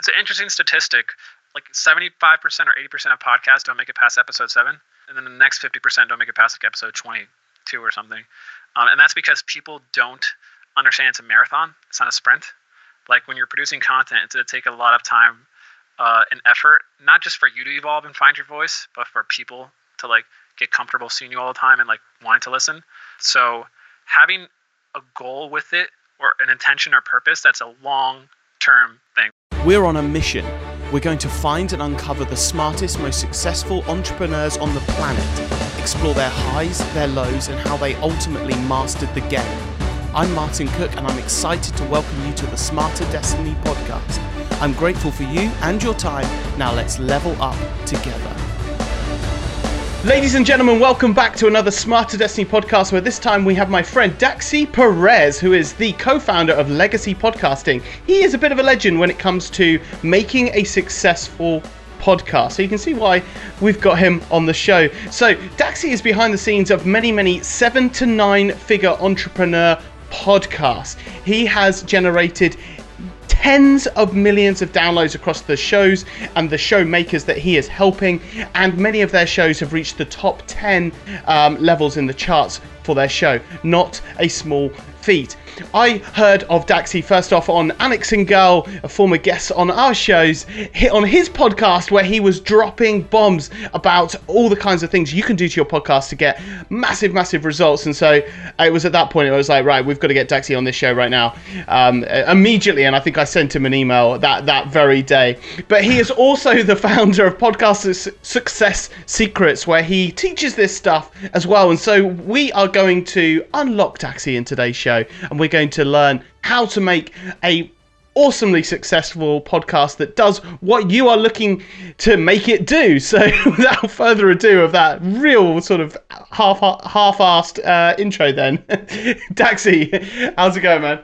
it's an interesting statistic. Like 75% or 80% of podcasts don't make it past episode seven, and then the next 50% don't make it past like episode 22 or something. Um, and that's because people don't understand it's a marathon. It's not a sprint. Like when you're producing content, it's going to take a lot of time uh, and effort, not just for you to evolve and find your voice, but for people to like get comfortable seeing you all the time and like wanting to listen. So having a goal with it or an intention or purpose that's a long term thing. We're on a mission. We're going to find and uncover the smartest, most successful entrepreneurs on the planet, explore their highs, their lows, and how they ultimately mastered the game. I'm Martin Cook, and I'm excited to welcome you to the Smarter Destiny podcast. I'm grateful for you and your time. Now let's level up together. Ladies and gentlemen, welcome back to another Smarter Destiny podcast where this time we have my friend Daxi Perez, who is the co founder of Legacy Podcasting. He is a bit of a legend when it comes to making a successful podcast. So you can see why we've got him on the show. So Daxi is behind the scenes of many, many seven to nine figure entrepreneur podcasts. He has generated tens of millions of downloads across the shows and the show makers that he is helping, and many of their shows have reached the top 10 um, levels in the charts for their show. Not a small feat. I heard of Daxi first off on Alex and Girl, a former guest on our shows, on his podcast where he was dropping bombs about all the kinds of things you can do to your podcast to get massive, massive results. And so it was at that point I was like, right, we've got to get Daxi on this show right now, um, immediately. And I think I sent him an email that that very day. But he is also the founder of Podcast Success Secrets, where he teaches this stuff as well. And so we are going to unlock Daxi in today's show, and we're going to learn how to make a awesomely successful podcast that does what you are looking to make it do. So, without further ado, of that real sort of half half-assed uh, intro, then Daxi, how's it going, man?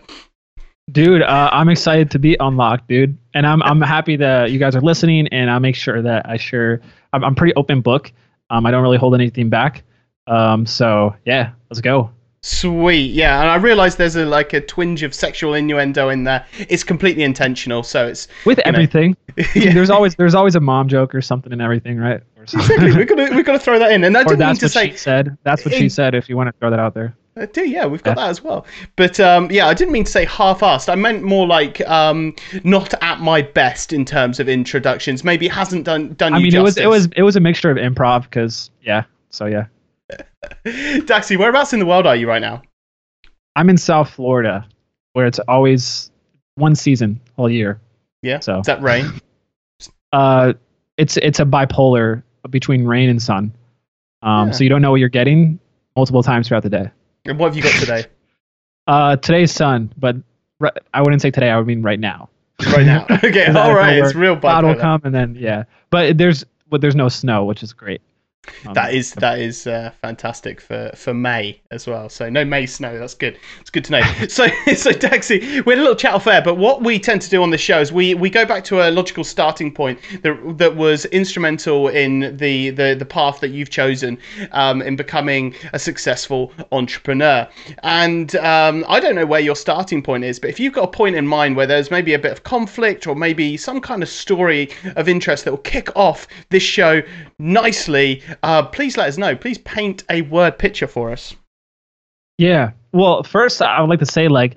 Dude, uh, I'm excited to be unlocked, dude, and I'm I'm happy that you guys are listening, and I'll make sure that I sure I'm, I'm pretty open book. Um, I don't really hold anything back. Um, so yeah, let's go. Sweet, yeah, and I realise there's a like a twinge of sexual innuendo in there. It's completely intentional, so it's with everything. yeah. There's always there's always a mom joke or something in everything, right? Exactly. We're gonna we're gonna throw that in, and I didn't mean to say. She said that's what she said. If you want to throw that out there. I do, yeah, we've got yeah. that as well. But um, yeah, I didn't mean to say half-assed. I meant more like um, not at my best in terms of introductions. Maybe hasn't done done. I mean, it was it was it was a mixture of improv because yeah. So yeah. Daxi, whereabouts in the world are you right now? I'm in South Florida, where it's always one season all year. Yeah. So is that rain? Uh, it's it's a bipolar between rain and sun. Um, yeah. so you don't know what you're getting multiple times throughout the day. And what have you got today? uh, today's sun, but I wouldn't say today. I would mean right now. Right now. okay. all right. It's real bipolar. Will come, and then yeah, but there's but there's no snow, which is great. Um, that is that is uh, fantastic for, for May as well. So no May snow. That's good. It's good to know. so so Daxi, we had a little chat off air, but what we tend to do on the show is we, we go back to a logical starting point that that was instrumental in the the, the path that you've chosen um, in becoming a successful entrepreneur. And um, I don't know where your starting point is, but if you've got a point in mind where there's maybe a bit of conflict or maybe some kind of story of interest that will kick off this show nicely uh, please let us know. Please paint a word picture for us. Yeah. Well, first, I would like to say, like,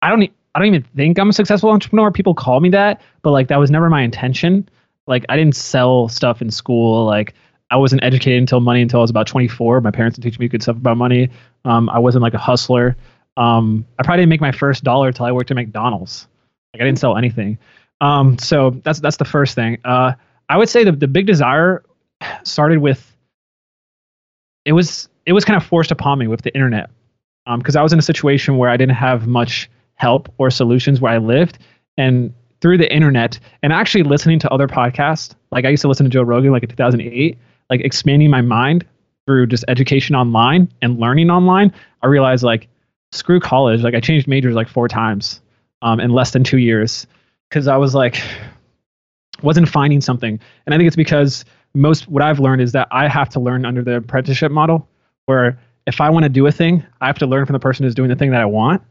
I don't, I don't even think I'm a successful entrepreneur. People call me that, but like, that was never my intention. Like, I didn't sell stuff in school. Like, I wasn't educated until money until I was about 24. My parents didn't teach me good stuff about money. Um, I wasn't like a hustler. Um, I probably didn't make my first dollar until I worked at McDonald's. Like, I didn't sell anything. Um, so that's that's the first thing. Uh, I would say the the big desire started with it was it was kind of forced upon me with the internet because um, I was in a situation where I didn't have much help or solutions where I lived, and through the internet and actually listening to other podcasts, like I used to listen to Joe Rogan like in 2008, like expanding my mind through just education online and learning online, I realized like screw college. Like I changed majors like four times um, in less than two years because I was like wasn't finding something, and I think it's because most what I've learned is that I have to learn under the apprenticeship model, where if I want to do a thing, I have to learn from the person who's doing the thing that I want,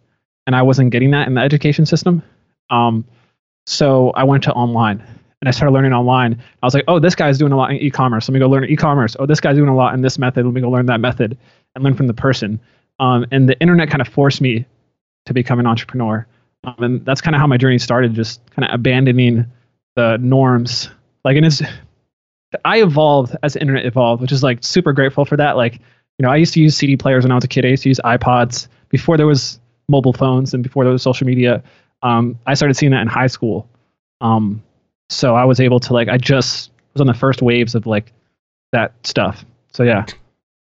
and I wasn't getting that in the education system. Um, So I went to online and I started learning online. I was like, oh, this guy's doing a lot in e-commerce. Let me go learn e-commerce. Oh, this guy's doing a lot in this method. Let me go learn that method and learn from the person. Um, and the internet kind of forced me to become an entrepreneur. Um, and that's kind of how my journey started, just kind of abandoning the norms. Like, and it's, I evolved as the internet evolved, which is like super grateful for that. Like, you know, I used to use CD players when I was a kid. I used to use iPods before there was mobile phones and before there was social media. Um, I started seeing that in high school. Um, so I was able to like, I just was on the first waves of like that stuff. So yeah.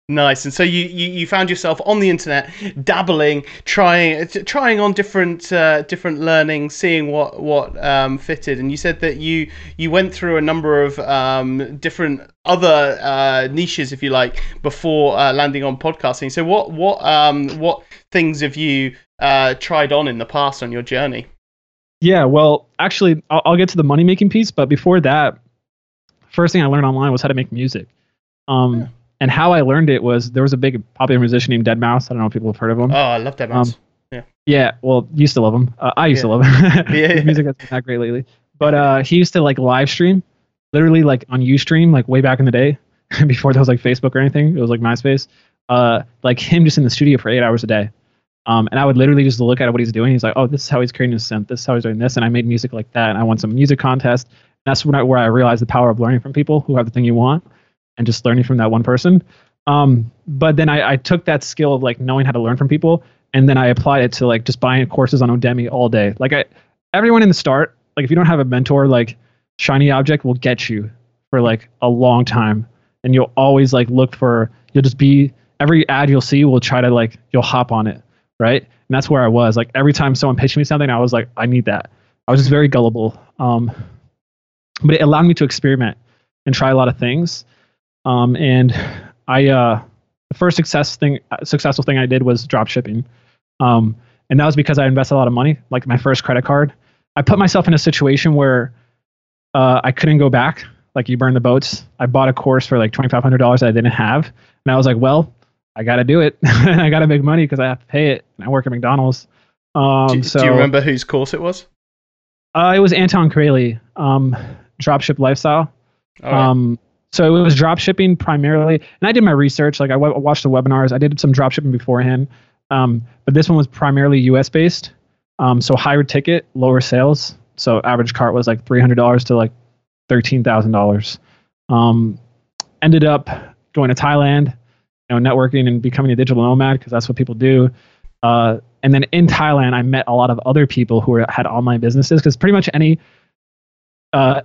Nice. And so you, you, you found yourself on the internet, dabbling, trying trying on different uh, different learning, seeing what what um, fitted. And you said that you you went through a number of um, different other uh, niches, if you like, before uh, landing on podcasting. So what what um, what things have you uh, tried on in the past on your journey? Yeah, well, actually, I'll, I'll get to the money making piece, but before that, first thing I learned online was how to make music. Um, yeah and how I learned it was there was a big popular musician named Deadmau5. I don't know if people have heard of him. Oh, I love Deadmau5. Um, yeah. Yeah. Well, used to love him. Uh, I used yeah. to love him. yeah, His music has been not great lately. But uh, he used to like live stream, literally like on UStream, like way back in the day, before there was like Facebook or anything. It was like MySpace. Uh, like him just in the studio for eight hours a day. Um, and I would literally just look at what he's doing. He's like, oh, this is how he's creating his synth. This is how he's doing this. And I made music like that. And I won some music contest. And that's when I, where I realized the power of learning from people who have the thing you want and just learning from that one person. Um, but then I, I took that skill of like knowing how to learn from people, and then I applied it to like just buying courses on Udemy all day. Like I, everyone in the start, like if you don't have a mentor, like shiny object will get you for like a long time, and you'll always like look for. You'll just be every ad you'll see will try to like you'll hop on it, right? And that's where I was. Like every time someone pitched me something, I was like, I need that. I was just very gullible. Um, but it allowed me to experiment and try a lot of things. Um, and I uh, the first success thing successful thing I did was drop shipping, um, and that was because I invested a lot of money. Like my first credit card, I put myself in a situation where uh, I couldn't go back. Like you burn the boats. I bought a course for like twenty five hundred dollars that I didn't have, and I was like, well, I got to do it. I got to make money because I have to pay it. And I work at McDonald's. Um, do, so, do you remember whose course it was? Uh, it was Anton Kraly, um, Dropship Lifestyle. Oh, um, so it was drop shipping primarily, and I did my research. Like I watched the webinars. I did some drop shipping beforehand, um, but this one was primarily U.S. based. Um, so higher ticket, lower sales. So average cart was like three hundred dollars to like thirteen thousand dollars. Um, ended up going to Thailand, you know, networking and becoming a digital nomad because that's what people do. Uh, and then in Thailand, I met a lot of other people who were, had online businesses because pretty much any uh,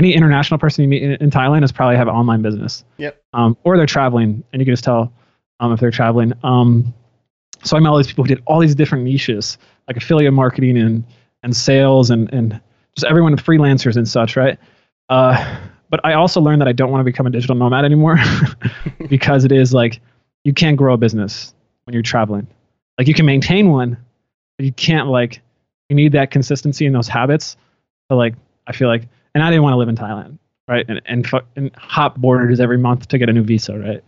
any international person you meet in, in, Thailand is probably have an online business. Yep. Um, or they're traveling, and you can just tell um, if they're traveling. Um, so I met all these people who did all these different niches, like affiliate marketing and and sales and and just everyone freelancers and such, right? Uh, but I also learned that I don't want to become a digital nomad anymore because it is like you can't grow a business when you're traveling. Like you can maintain one, but you can't like you need that consistency and those habits to like I feel like and I didn't want to live in Thailand, right? And and, and hop borders every month to get a new visa, right?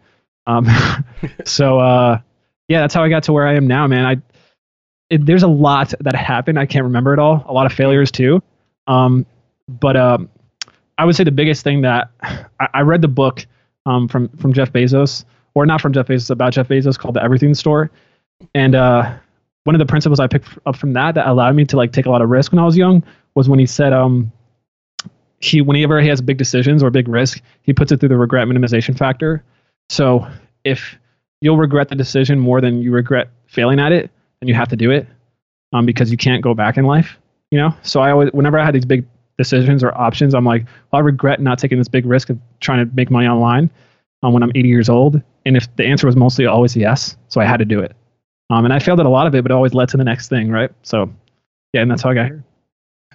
Um, so uh, yeah, that's how I got to where I am now, man. I it, there's a lot that happened. I can't remember it all. A lot of failures too. Um, but um, I would say the biggest thing that I, I read the book um, from from Jeff Bezos, or not from Jeff Bezos, about Jeff Bezos called the Everything Store, and uh, one of the principles I picked up from that that allowed me to like take a lot of risk when I was young was when he said um he whenever he has big decisions or big risk, he puts it through the regret minimization factor. So if you'll regret the decision more than you regret failing at it, then you have to do it um, because you can't go back in life. You know. So I always, whenever I had these big decisions or options, I'm like, well, I regret not taking this big risk of trying to make money online um, when I'm 80 years old. And if the answer was mostly always yes, so I had to do it. Um, and I failed at a lot of it, but it always led to the next thing, right? So, yeah, and that's how I got here.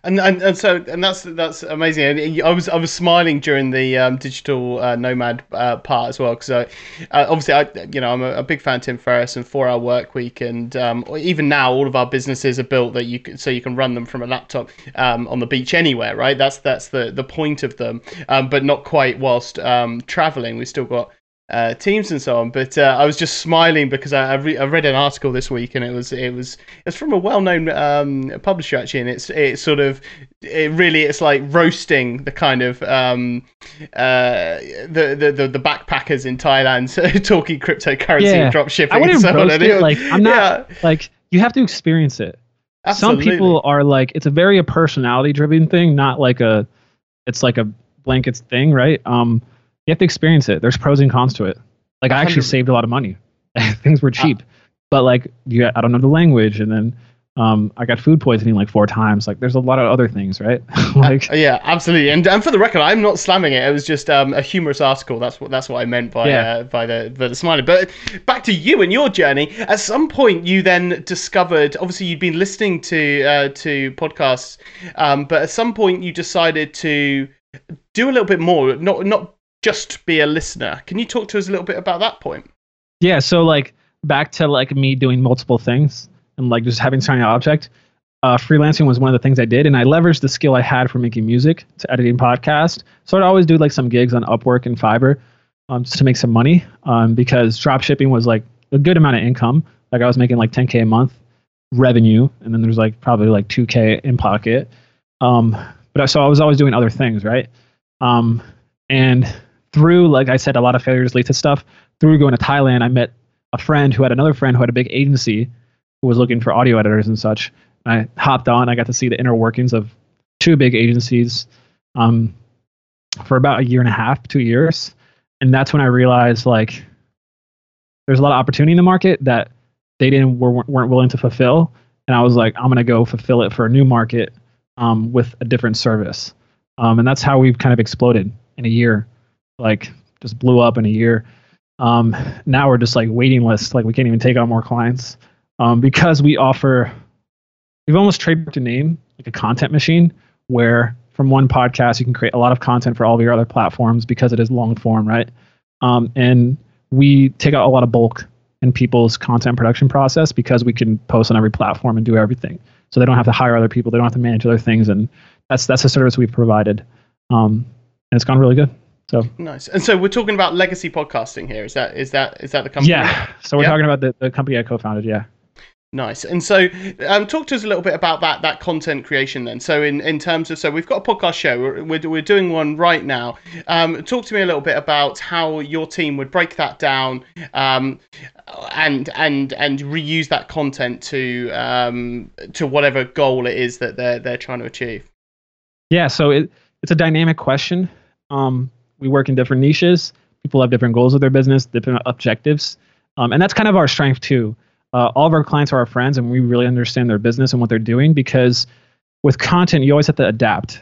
And, and and so and that's that's amazing. And I was I was smiling during the um, digital uh, nomad uh, part as well because uh, obviously I you know I'm a, a, big fan of Tim Ferriss and Four Hour Work Week and um, even now all of our businesses are built that you can, so you can run them from a laptop um, on the beach anywhere. Right. That's that's the the point of them. Um, but not quite whilst um, traveling. We've still got uh, teams and so on. But uh, I was just smiling because I, I, re- I, read an article this week and it was it was it's from a well-known um, publisher actually, and it's it's sort of it really it's like roasting the kind of um, uh, the, the, the the backpackers in Thailand talking cryptocurrency yeah. and drop shipping. I wouldn't and so roast on. it. Like I'm not yeah. like you have to experience it. Absolutely. Some people are like it's a very a personality driven thing, not like a it's like a blankets thing, right? Um, you have to experience it. There's pros and cons to it. Like I actually saved a lot of money. Things were cheap, uh, but like you, I don't know the language, and then um, I got food poisoning like four times. Like there's a lot of other things, right? like uh, yeah, absolutely. And, and for the record, I'm not slamming it. It was just um, a humorous article. That's what that's what I meant by yeah. uh, by the by the smiley. But back to you and your journey. At some point, you then discovered. Obviously, you'd been listening to uh, to podcasts, um, but at some point, you decided to do a little bit more. Not not just be a listener. Can you talk to us a little bit about that point? Yeah. So like back to like me doing multiple things and like just having shiny object. Uh, freelancing was one of the things I did, and I leveraged the skill I had for making music to editing podcast. So I'd always do like some gigs on Upwork and Fiverr, um, just to make some money. Um, because drop shipping was like a good amount of income. Like I was making like 10k a month revenue, and then there's like probably like 2k in pocket. Um, but so I was always doing other things, right? Um, and through, like I said, a lot of failures lead to stuff. Through going to Thailand, I met a friend who had another friend who had a big agency who was looking for audio editors and such. And I hopped on. I got to see the inner workings of two big agencies um, for about a year and a half, two years, and that's when I realized like there's a lot of opportunity in the market that they didn't weren't willing to fulfill, and I was like, I'm gonna go fulfill it for a new market um, with a different service, um, and that's how we've kind of exploded in a year, like just blew up in a year. Um, now we're just like waiting list, like we can't even take on more clients um, because we offer. We've almost trademarked a name, like a content machine, where from one podcast you can create a lot of content for all of your other platforms because it is long form, right? Um, and we take out a lot of bulk in people's content production process because we can post on every platform and do everything. So they don't have to hire other people, they don't have to manage other things, and that's that's a service we've provided, um, and it's gone really good. So nice. And so we're talking about legacy podcasting here. Is that is that is that the company? Yeah. So we're talking about the, the company I co-founded. Yeah. Nice. And so, um, talk to us a little bit about that that content creation then. So, in, in terms of, so we've got a podcast show. We're, we're, we're doing one right now. Um, talk to me a little bit about how your team would break that down, um, and and and reuse that content to um, to whatever goal it is that they're they're trying to achieve. Yeah. So it, it's a dynamic question. Um, we work in different niches. People have different goals with their business, different objectives, um, and that's kind of our strength too. Uh, all of our clients are our friends and we really understand their business and what they're doing because with content you always have to adapt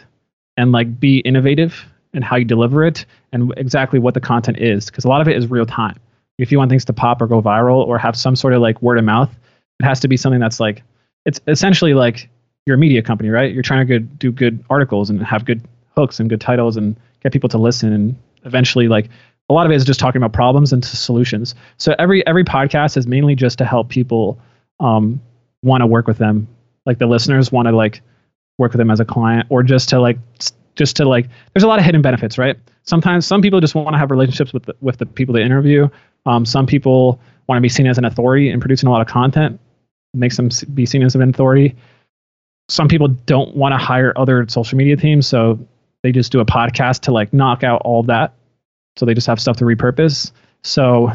and like be innovative in how you deliver it and exactly what the content is because a lot of it is real time. If you want things to pop or go viral or have some sort of like word of mouth it has to be something that's like it's essentially like you're a media company right? You're trying to good, do good articles and have good hooks and good titles and get people to listen and eventually like a lot of it is just talking about problems and solutions. So every every podcast is mainly just to help people um, want to work with them, like the listeners want to like work with them as a client, or just to like just to like. There's a lot of hidden benefits, right? Sometimes some people just want to have relationships with the, with the people they interview. Um, some people want to be seen as an authority in producing a lot of content, makes them be seen as an authority. Some people don't want to hire other social media teams, so they just do a podcast to like knock out all that so they just have stuff to repurpose. So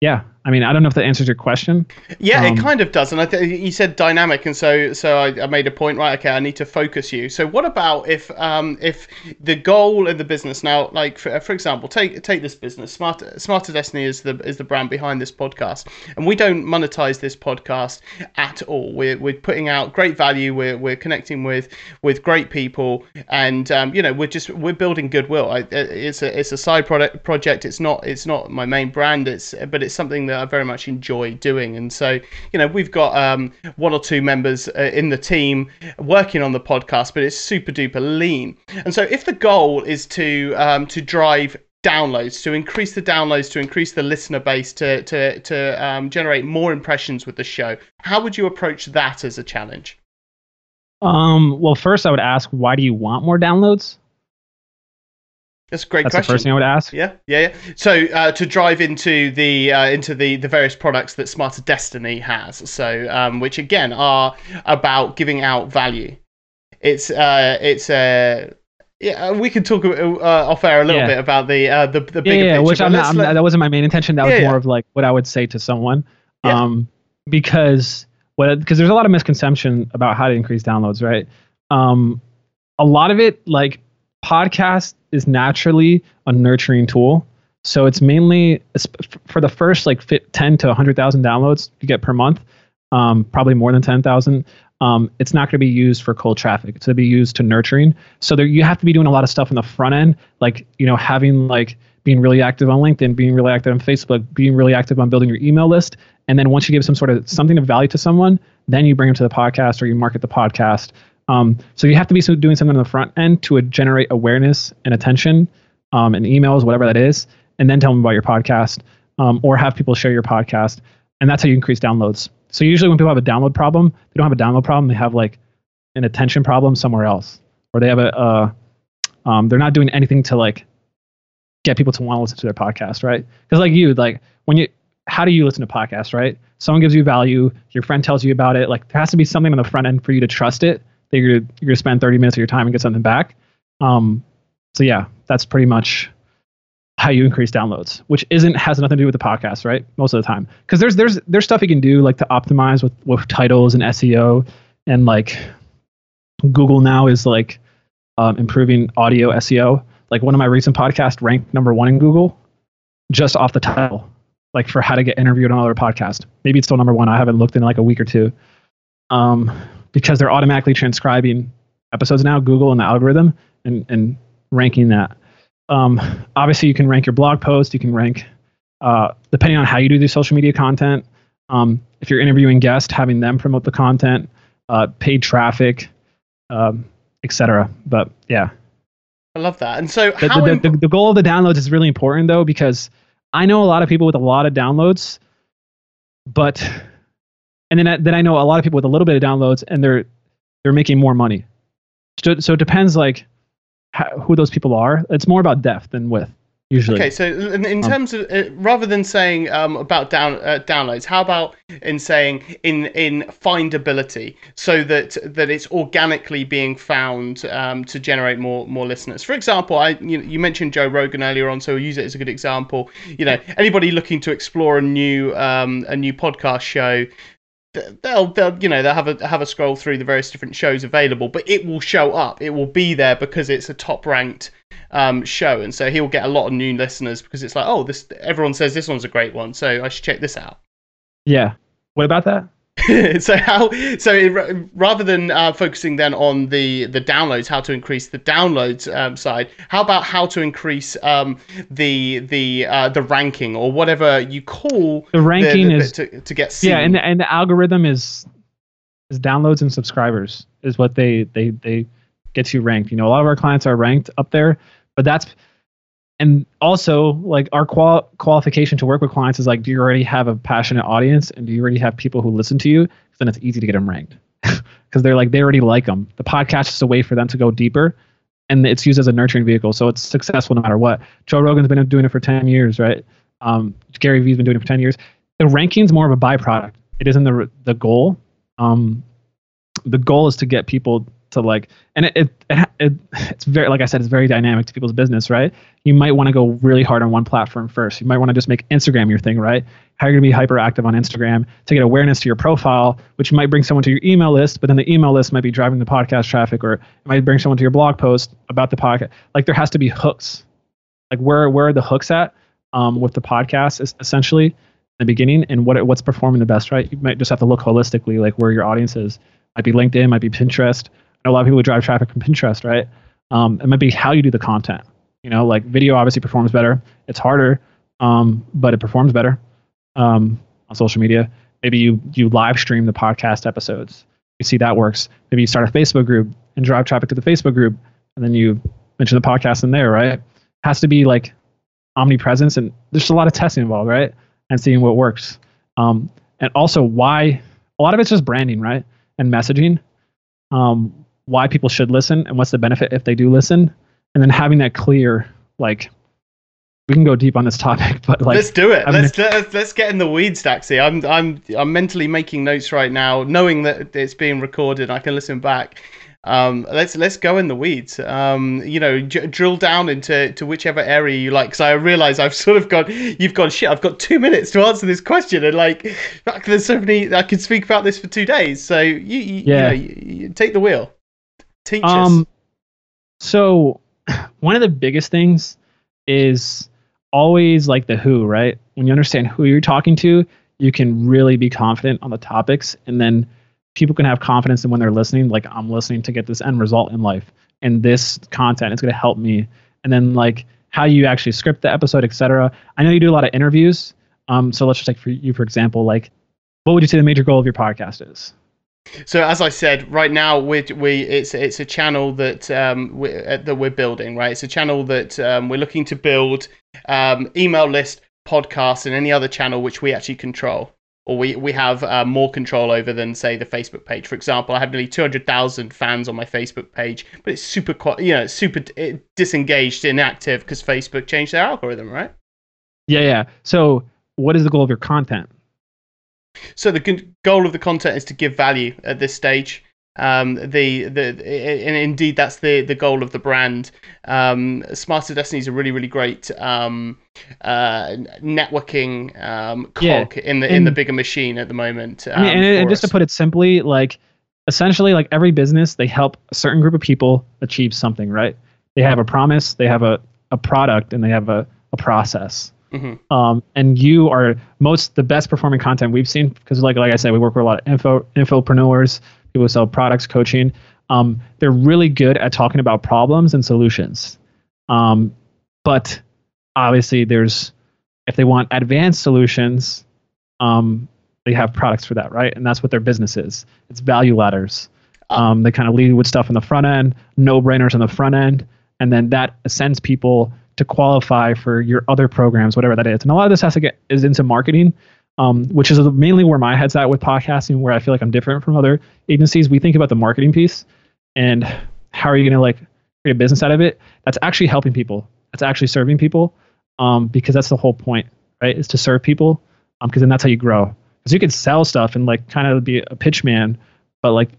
yeah, I mean, I don't know if that answers your question. Yeah, um, it kind of does. And I th- you said dynamic, and so so I, I, made a point. Right, okay, I need to focus you. So what about if um if the goal of the business now, like for, for example, take take this business, Smart Smarter Destiny is the is the brand behind this podcast, and we don't monetize this podcast at all. We're we're putting out great value. We're we're connecting with with great people, and um, you know we're just we're building goodwill. I, it's a it's a side product project. It's not it's not my main brand. It's but it's something that I very much enjoy doing. And so, you know, we've got um, one or two members uh, in the team working on the podcast, but it's super duper lean. And so, if the goal is to um, to drive downloads to increase the downloads to increase the listener base to to to um, generate more impressions with the show how would you approach that as a challenge um well first i would ask why do you want more downloads That's a great That's question. the first thing I would ask. Yeah, yeah, yeah. So uh, to drive into the uh, into the the various products that Smarter Destiny has, so um, which again are about giving out value. It's uh, it's uh, yeah, we can talk uh, off air a little Yeah. bit about the uh, the the bigger yeah, yeah, picture. which I'm not, I'm not- that wasn't my main intention. That was more of like what I would say to someone. Yeah. Um, because what because there's a lot of misconception about how to increase downloads, right? Um, a lot of it like podcast is naturally a nurturing tool. So it's mainly for the first like fit 10 to 100,000 downloads you get per month, um, probably more than 10,000. Um, it's not going to be used for cold traffic. It's going to be used to nurturing. So there, you have to be doing a lot of stuff in the front end, like you know having like being really active on LinkedIn, being really active on Facebook, being really active on building your email list, and then once you give some sort of something of value to someone, then you bring them to the podcast or you market the podcast. Um, so you have to be doing something on the front end to generate awareness and attention um, and emails, whatever that is, and then tell them about your podcast um, or have people share your podcast. And that's how you increase downloads. So usually when people have a download problem, they don't have a download problem. They have like an attention problem somewhere else, or they have a, uh, um, they're not doing anything to like get people to want to listen to their podcast, right? Because like you, like when you, how do you listen to podcasts, right? Someone gives you value, your friend tells you about it. Like there has to be something on the front end for you to trust it that you're, you're going to spend 30 minutes of your time and get something back. Um, so yeah, that's pretty much how you increase downloads, which isn't has nothing to do with the podcast, right? Most of the time, because there's there's there's stuff you can do like to optimize with with titles and SEO, and like Google now is like um, improving audio SEO. Like one of my recent podcasts ranked number one in Google, just off the title, like for how to get interviewed on another podcast. Maybe it's still number one. I haven't looked in like a week or two, um, because they're automatically transcribing episodes now, Google and the algorithm, and and ranking that. Um, obviously, you can rank your blog post. You can rank, uh, depending on how you do the social media content. Um, if you're interviewing guests, having them promote the content, uh, paid traffic, um, etc. But yeah, I love that. And so the, how the, the, the goal of the downloads is really important though because I know a lot of people with a lot of downloads, but and then I, then I know a lot of people with a little bit of downloads and they're they're making more money. So so it depends like how, who those people are. It's more about depth than width usually. Okay, so in, in Um, terms of uh, rather than saying um, about down uh, downloads, how about in saying in in findability, so that that it's organically being found um, to generate more more listeners. For example, I you, you mentioned Joe Rogan earlier on, so we'll use it as a good example. You know, anybody looking to explore a new um, a new podcast show. Th- They'll, they'll, you know, they'll have a have a scroll through the various different shows available, but it will show up. It will be there because it's a top ranked um, show, and so he'll get a lot of new listeners because it's like, oh, this everyone says this one's a great one, so I should check this out. Yeah. What about that? so how so it, rather than uh, focusing then on the the downloads, how to increase the downloads um, side, how about how to increase um, the the uh, the ranking or whatever you call The ranking the- the- is to, to get seen. yeah, and the, and the algorithm is is downloads and subscribers is what they they they get you ranked. You know, a lot of our clients are ranked up there, but that's and also like our qual qualification to work with clients is like, do you already have a passionate audience and do you already have people who listen to you? Then it's easy to get them ranked because they're like they already like them. The podcast is a way for them to go deeper, and it's used as a nurturing vehicle, so it's successful no matter what. Joe Rogan's been doing it for ten years, right? Um, Gary Vee's been doing it for ten years. The ranking's more of a byproduct. It isn't the the goal. Um, the goal is to get people to like, and it, it, it, it it's very like I said, it's very dynamic to people's business, right? You might want to go really hard on one platform first. You might want to just make Instagram your thing, right? How you're gonna be hyper active on Instagram to get awareness to your profile, which might bring someone to your email list, but then the email list might be driving the podcast traffic, or it might bring someone to your blog post about the podcast. Like there has to be hooks. Like where where are the hooks at um, with the podcast is essentially in the beginning and what what's performing the best, right? You might just have to look holistically, like where your audience is. Might be LinkedIn, might be Pinterest. A lot of people drive traffic from Pinterest, right? Um, it might be how you do the content. You know, like video obviously performs better. It's harder, um, but it performs better um, on social media. Maybe you you live stream the podcast episodes. You see that works. Maybe you start a Facebook group and drive traffic to the Facebook group, and then you mention the podcast in there, right? It has to be like omnipresence, and there's a lot of testing involved, right? And seeing what works. Um, and also why a lot of it's just branding, right? And messaging. Um, why people should listen and what's the benefit if they do listen, and then having that clear like we can go deep on this topic, but like let's do it. I'm Let's, let's let's get in the weeds, Daxi. I'm I'm I'm mentally making notes right now, knowing that it's being recorded. I can listen back. Um, let's let's go in the weeds. Um, you know, j- drill down into to whichever area you like. Because I realize I've sort of got You've gone shit. I've got two minutes to answer this question, and like, there's so many. I could speak about this for two days. So you, you Yeah. you, know, you take the wheel. Teach us. Um, so one of the biggest things is always like the who, right? When you understand who you're talking to, you can really be confident on the topics, and then people can have confidence in when they're listening. Like I'm listening to get this end result in life, and this content is going to help me. And then like how you actually script the episode, etc. I know you do a lot of interviews. Um, so let's just take for you, for example, like what would you say the major goal of your podcast is? So as I said, right now we we it's it's a channel that um we, uh, that we're building, right? It's a channel that um, we're looking to build um, email list, podcasts, and any other channel which we actually control or we we have uh, more control over than say the Facebook page. For example, I have nearly two hundred thousand fans on my Facebook page, but it's super you know super disengaged, inactive because Facebook changed their algorithm, right? Yeah, yeah. So what is the goal of your content? So the goal of the content is to give value at this stage. Um, the the and indeed that's the the goal of the brand. Um, Smarter Destiny is a really really great um, uh, networking um, Yeah, cog in the in the bigger machine at the moment. I mean, um, and, and just to put it simply, like essentially, like every business, they help a certain group of people achieve something, right? They have a promise, they have a, a product, and they have a, a process. Mhm. Um, and you are most the best performing content we've seen because, like like I said, we work with a lot of info infopreneurs, people who sell products, coaching. Um, they're really good at talking about problems and solutions. Um, but obviously, there's if they want advanced solutions, um, they have products for that, right? And that's what their business is. It's value ladders. Um, they kind of lead with stuff in the front end, no brainers on the front end, and then that sends people to qualify for your other programs, whatever that is. And a lot of this has to get is into marketing, um, which is mainly where my head's at with podcasting, where I feel like I'm different from other agencies. We think about the marketing piece and how are you going to like create a business out of it? That's actually helping people. That's actually serving people, um, because that's the whole point, right? Is to serve people, because then that's how you grow. Because you can sell stuff and like kind of be a pitch man, but like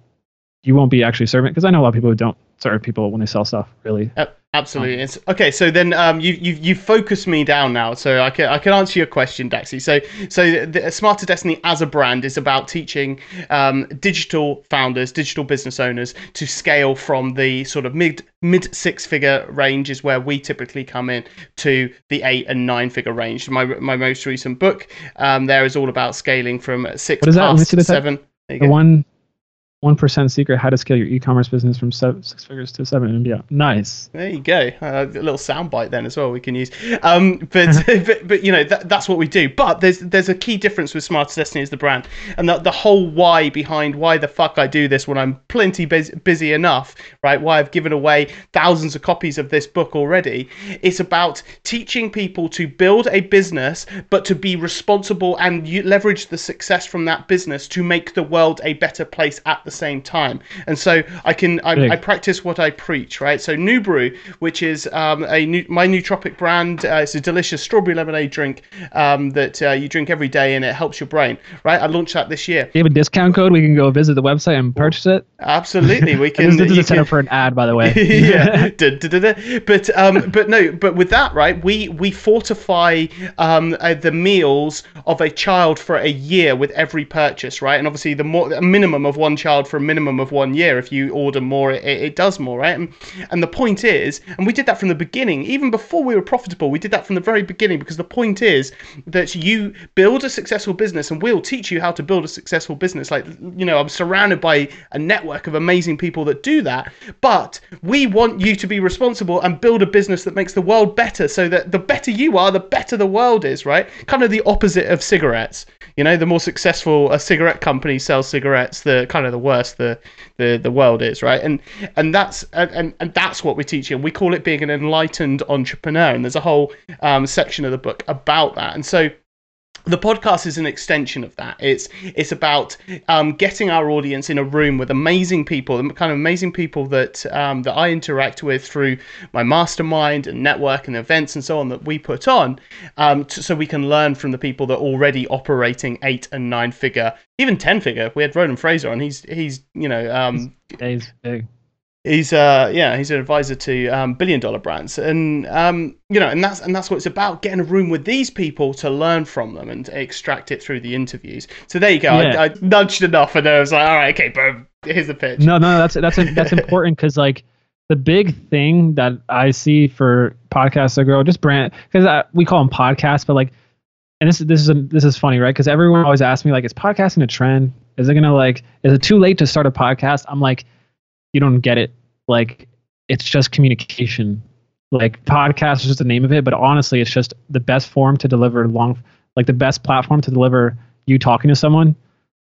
you won't be actually serving. Because I know a lot of people who don't serve people when they sell stuff, really. Absolutely. It's, okay, so then um, you you you focused me down now, so I can I can answer your question, Daxi. So so the Smarter Destiny as a brand is about teaching um, digital founders, digital business owners to scale from the sort of mid mid six figure range is where we typically come in to the eight and nine figure range. My my most recent book um, there is all about scaling from six What is that? Past see seven. The one one percent secret: how to scale your e-commerce business from seven, six figures to seven and beyond. Nice. There you go. Uh, a little soundbite then as well we can use. Um, but, but but you know that, that's what we do. But there's there's a key difference with Smarter Destiny as the brand, and the, the whole why behind why the fuck I do this when I'm plenty bus- busy enough, right? Why I've given away thousands of copies of this book already. It's about teaching people to build a business, but to be responsible and you leverage the success from that business to make the world a better place at the same time. And so I can I. I practice what I preach, right? So New Brew, which is um, a new, my nootropic brand, uh, it's a delicious strawberry lemonade drink um, that uh, you drink every day and it helps your brain, right? I launched that this year. Do you have a discount code? We can go visit the website and purchase it. Absolutely, we can. this, is a setup for an ad, by the way. yeah, Da, da, da, da. but um, but no, but with that, right? We we fortify um uh, the meals of a child for a year with every purchase, right? And obviously, the more a minimum of one child for a minimum of one year. If you order more, it, it does more, right? And, and the point is, and we did that from the beginning, even before we were profitable. We did that from the very beginning because the point is that you build a successful business, and we'll teach you how to build a successful business. Like you know, I'm surrounded by a network of amazing people that do that, but we want you to be responsible and build a business that makes the world better so that the better you are, the better the world is, right? Kind of the opposite of cigarettes. You know, the more successful a cigarette company sells cigarettes, the kind of the worse the the, the world is, right? And and that's and, and, that's what we're teaching. We call it being an enlightened entrepreneur, and there's a whole um, section of the book about that. And so the podcast is an extension of that. It's it's about um, getting our audience in a room with amazing people, the kind of amazing people that um, that I interact with through my mastermind and network and events and so on that we put on, um, to, so we can learn from the people that are already operating eight and nine figure, even ten figure. We had Roland Frasier on. He's he's you know um, He's big he's uh yeah he's an advisor to um, billion dollar brands and um you know and that's and that's what it's about getting a room with these people to learn from them and extract it through the interviews so there you go Yeah. I, I nudged enough and I was like all right okay boom here's the pitch No, no, that's that's that's important because like the big thing that I see for podcasts that grow, just brand because we call them podcasts, but like, and this this is a, this is funny, right? Because everyone always asks me like, is podcasting a trend? Is it gonna like, is it too late to start a podcast? I'm like, you don't get it. Like, it's just communication. Like podcast is just the name of it, but honestly, it's just the best form to deliver long, like the best platform to deliver you talking to someone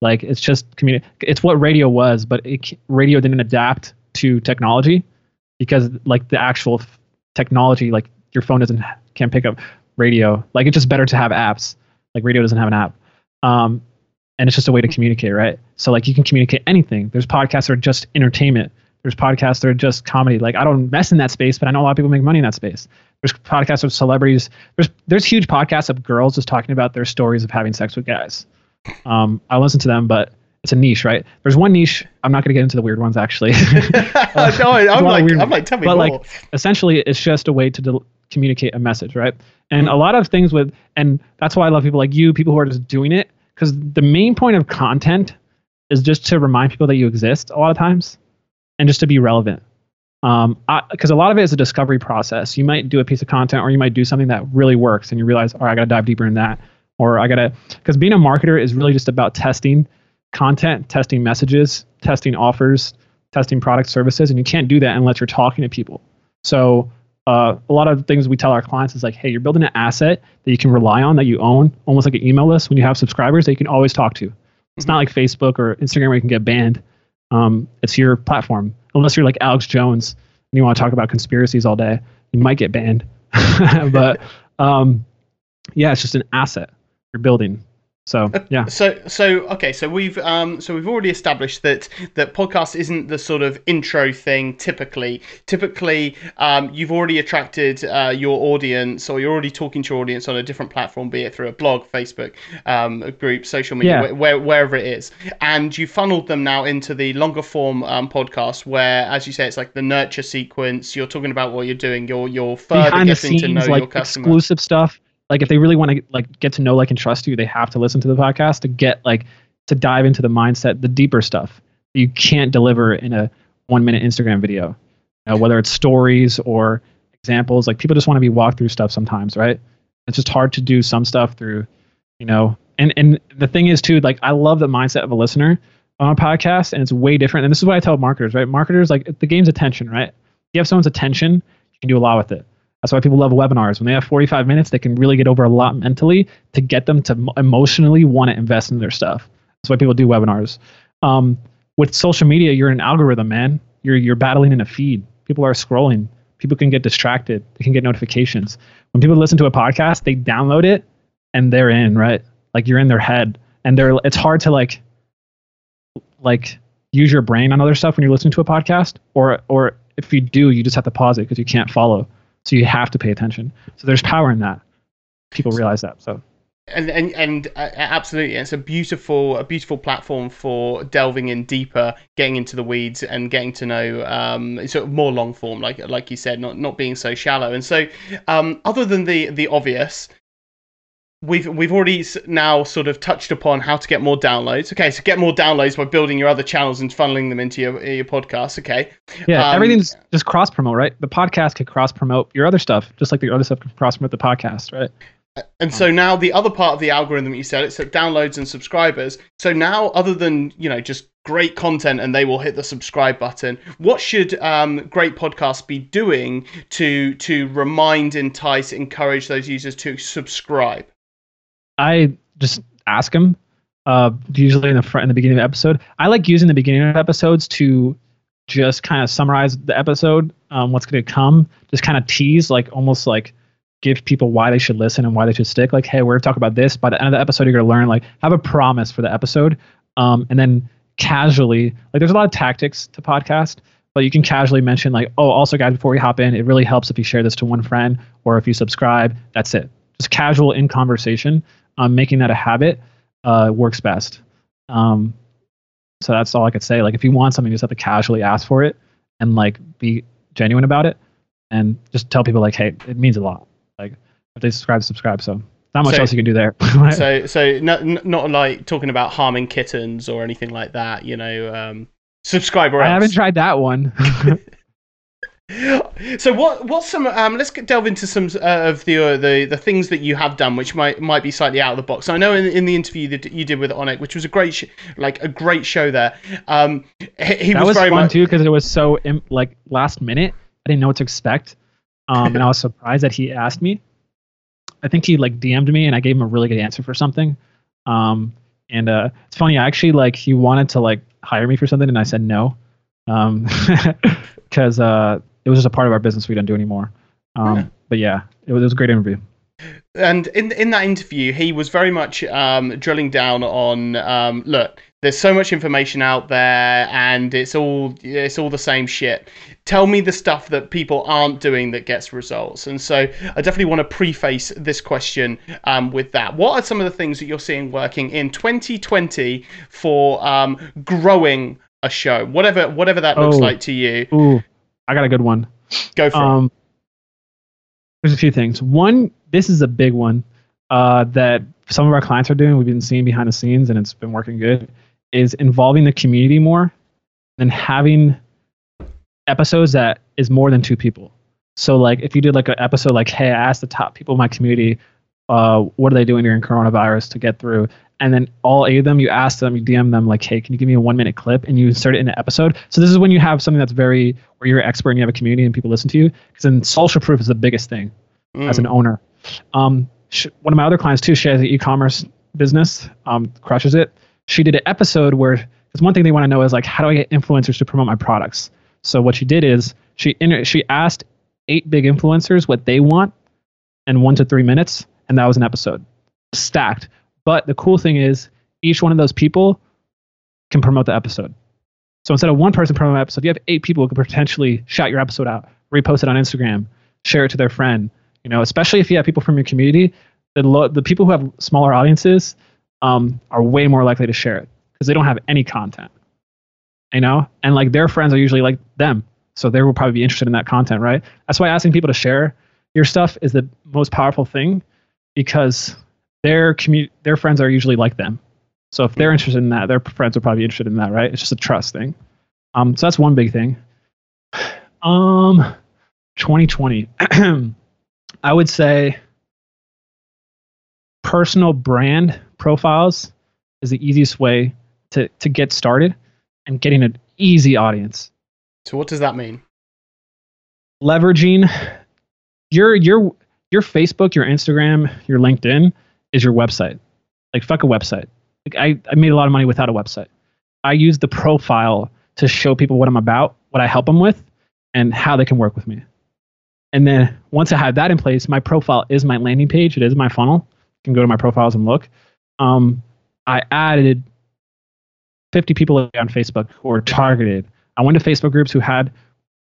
like it's just communi- It's what radio was, but it, radio didn't adapt to technology because like the actual f- technology, like your phone doesn't can't pick up radio. Like it's just better to have apps. Like radio doesn't have an app, um, and it's just a way to communicate, right? So like you can communicate anything. There's podcasts that are just entertainment. There's podcasts that are just comedy. Like I don't mess in that space, but I know a lot of people make money in that space. There's podcasts of celebrities. There's there's huge podcasts of girls just talking about their stories of having sex with guys. Um, I listen to them, but it's a niche, right? There's one niche. I'm not going to get into the weird ones, actually. no, I'm like weird- I'm like tell me but more like essentially, it's just a way to del- communicate a message, right? And Mm. a lot of things with, and that's why I love people like you, people who are just doing it, because the main point of content is just to remind people that you exist a lot of times, and just to be relevant. Um, because a lot of it is a discovery process. You might do a piece of content, or you might do something that really works, and you realize, all right, I got to dive deeper in that, or I got to, because being a marketer is really just about testing content, testing messages, testing offers, testing product services, and you can't do that unless you're talking to people. So uh, a lot of things we tell our clients is like, hey, you're building an asset that you can rely on, that you own, almost like an email list when you have subscribers that you can always talk to. It's not like Facebook or Instagram where you can get banned. Um, it's your platform. Unless you're like Alex Jones and you want to talk about conspiracies all day, you might get banned. but um, yeah, it's just an asset you're building. So yeah. So so okay, so we've um so we've already established that that podcast isn't the sort of intro thing typically. Typically, um you've already attracted uh, your audience or you're already talking to your audience on a different platform, be it through a blog, Facebook, um a group, social media, Yeah. wh- where, wherever it is. And you funneled them now into the longer form um podcast where as you say it's like the nurture sequence, you're talking about what you're doing, you're you're further behind getting to know scenes, your like customer. exclusive stuff. Like if they really want to like get to know, like and trust you, they have to listen to the podcast to get like to dive into the mindset, the deeper stuff you can't deliver in a one minute Instagram video. You know, whether it's stories or examples, like people just want to be walked through stuff sometimes, right? It's just hard to do some stuff through, you know. And and the thing is too, like I love the mindset of a listener on a podcast, and it's way different. And this is what I tell marketers, right? Marketers like the game's attention, right? If you have someone's attention, you can do a lot with it. That's why people love webinars. When they have 45 minutes, they can really get over a lot mentally to get them to emotionally want to invest in their stuff. That's why people do webinars. Um, with social media, you're an algorithm, man. You're you're battling in a feed. People are scrolling. People can get distracted. They can get notifications. When people listen to a podcast, they download it and they're in, right? Like you're in their head, and they're. It's hard to like, like use your brain on other stuff when you're listening to a podcast, or or if you do, you just have to pause it because you can't follow. So you have to pay attention. So there's power in that. People realize that. So and and and uh, absolutely it's a beautiful a beautiful platform for delving in deeper getting into the weeds and getting to know um sort of more long form like like you said not not being so shallow and so um other than the the obvious we've we've already now sort of touched upon how to get more downloads okay so get more downloads by building your other channels and funneling them into your your podcast okay yeah, Um, everything's just cross promote, right? The podcast can cross promote your other stuff, just like the other stuff can cross promote the podcast, right? And so now the other part of the algorithm that you said, it's at downloads and subscribers. So now, other than you know just great content and they will hit the subscribe button, what should um, great podcasts be doing to to remind, entice, encourage those users to subscribe? I just ask them. Uh, usually in the front, in the beginning of the episode, I like using the beginning of episodes to just kind of summarize the episode, um, what's going to come, just kind of tease, like almost like give people why they should listen and why they should stick. Like, hey, we're gonna talk about this. By the end of the episode, you're gonna learn. Like, have a promise for the episode, um, and then casually, like, there's a lot of tactics to podcast, but you can casually mention like, oh, also guys, before we hop in, it really helps if you share this to one friend or if you subscribe. That's it. Just casual in conversation, um, making that a habit uh, works best. Um, so that's all I could say. Like, if you want something, you just have to casually ask for it and like be genuine about it, and just tell people like, hey, it means a lot. Like, if they subscribe, subscribe. So not much So- else you can do there. so so not not like talking about harming kittens or anything like that. You know, um, subscribe or else. I haven't tried that one. so what what's some um let's get, delve into some uh, of the uh, the the things that you have done which might might be slightly out of the box i know in, in the interview that you did with onik which was a great sh- like a great show there um he, he that was, was, very fun much too because it was so im- like last minute. I didn't know what to expect, um, and I was surprised that he asked me. I think he like DM'd me, and I gave him a really good answer for something. Um, and uh, it's funny, I actually like he wanted to like hire me for something, and I said no, um, because uh, it was just a part of our business we don't do anymore. Um, Yeah. But yeah, it was, it was a great interview. and in in that interview he was very much um drilling down on um look there's so much information out there and it's all it's all the same shit tell me the stuff that people aren't doing that gets results and so i definitely want to preface this question um, with that what are some of the things that you're seeing working in 2020 for um, growing a show whatever whatever that looks Oh. like to you Ooh, I got a good one. go for it Um, there's a few things. One, this is a big one uh, that some of our clients are doing. We've been seeing behind the scenes, and it's been working good. Is involving the community more, and having episodes that is more than two people. So, like, if you did like an episode, like, "Hey, I asked the top people in my community, uh, what are they doing during coronavirus to get through?" And then all eight of them, you ask them, you DM them, like, "Hey, can you give me a one minute clip?" And you insert it in an episode. So this is when you have something that's very where you're an expert and you have a community and people listen to you. Because then social proof is the biggest thing as Mm. an owner. Um, sh- one of my other clients too, she has an e-commerce business, um, crushes it. She did an episode where because one thing they want to know is like, how do I get influencers to promote my products? So what she did is she inter- she asked eight big influencers what they want in one to three minutes, and that was an episode, stacked. But the cool thing is, each one of those people can promote the episode. So instead of one person promoting an episode, you have eight people who could potentially shout your episode out, repost it on Instagram, share it to their friend. You know, especially if you have people from your community, the lo- the people who have smaller audiences um, are way more likely to share it because they don't have any content. You know, and like their friends are usually like them, so they will probably be interested in that content, right? That's why asking people to share your stuff is the most powerful thing because their commu- their friends are usually like them. So if they're interested in that, their friends are probably interested in that, right? It's just a trust thing. Um, so that's one big thing. Um, 2020, I would say personal brand profiles is the easiest way to to get started and getting an easy audience. so what does that mean Leveraging your your your Facebook, your Instagram, your LinkedIn is your website. Like fuck a website. Like I, I made a lot of money without a website. I use the profile to show people what I'm about, what I help them with, and how they can work with me. And then once I have that in place, my profile is my landing page. It is my funnel. You can go to my profiles and look. Um, I added 50 people on Facebook who were targeted. I went to Facebook groups who had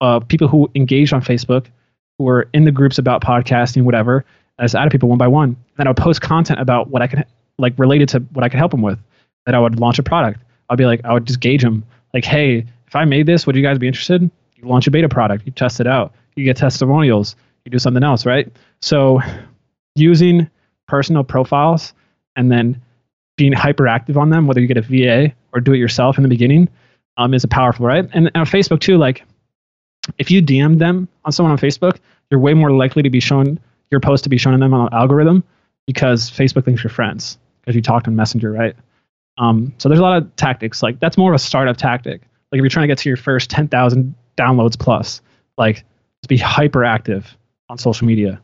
uh, people who engaged on Facebook, who were in the groups about podcasting, whatever. I just added people one by one. Then I would post content about what I could, like related to what I could help them with. That I would launch a product. I'd be like, I would just gauge them. Like, hey, if I made this, would you guys be interested? You launch a beta product, you test it out, you get testimonials, you do something else, right? So using personal profiles and then being hyperactive on them, whether you get a VA or do it yourself in the beginning, um, is a powerful, right? And, and on Facebook too, like if you DM them on someone on Facebook, you're way more likely to be shown your post to be shown to them on an algorithm because Facebook thinks you're friends because you talked on Messenger, right? Um, so there's a lot of tactics. Like that's more of a startup tactic. Like if you're trying to get to your first 10,000 downloads plus, like just be hyperactive on social media.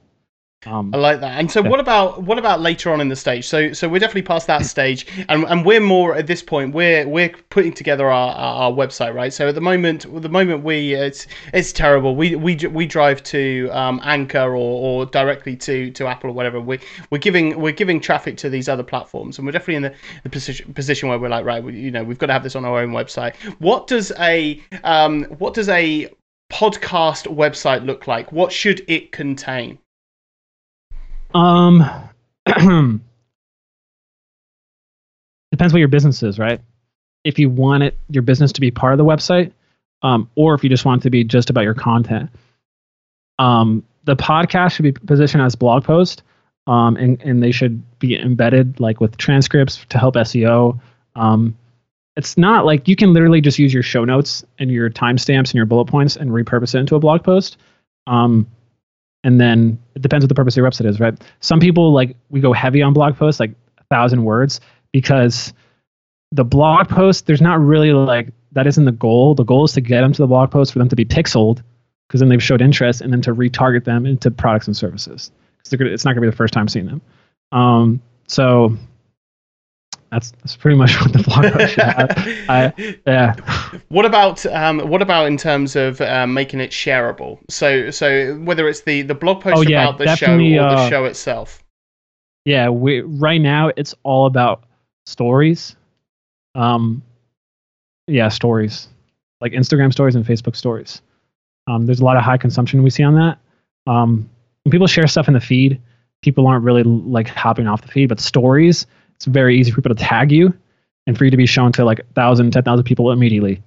Um, I like that. And so, Yeah. what about what about later on in the stage? So, so we're definitely past that stage, and, and we're more at this point. We're we're putting together our, our, website, right? So at the moment, the moment we it's it's terrible. We we we drive to um, Anchor or, or directly to, to Apple or whatever. We we're giving we're giving traffic to these other platforms, and we're definitely in the, the position position where we're like, right, we, you know, we've got to have this on our own website. What does a um what does a podcast website look like? What should it contain? Um, depends what your business is, right? If you want it, your business to be part of the website, um, or if you just want it to be just about your content. Um, the podcast should be positioned as blog post, um, and and they should be embedded like with transcripts to help SEO. Um, it's not like you can literally just use your show notes and your timestamps and your bullet points and repurpose it into a blog post. Um, and then it depends what the purpose of your website is, right? Some people like we go heavy on blog posts, like a thousand words, because the blog post there's not really like that isn't the goal. The goal is to get them to the blog post for them to be pixeled, because then they've showed interest, and then to retarget them into products and services. Because it's not going to be the first time seeing them. Um, so that's that's pretty much what the blog post should have. I, yeah. What about um, what about in terms of um, making it shareable? So so whether it's the, the blog post Oh, yeah, about the show or definitely, the uh, show itself. Yeah, we right now it's all about stories. Um yeah, stories. Like Instagram stories and Facebook stories. Um there's a lot of high consumption we see on that. Um when people share stuff in the feed, people aren't really like hopping off the feed, but stories, it's very easy for people to tag you and for you to be shown to like 1,000, 10,000 people immediately.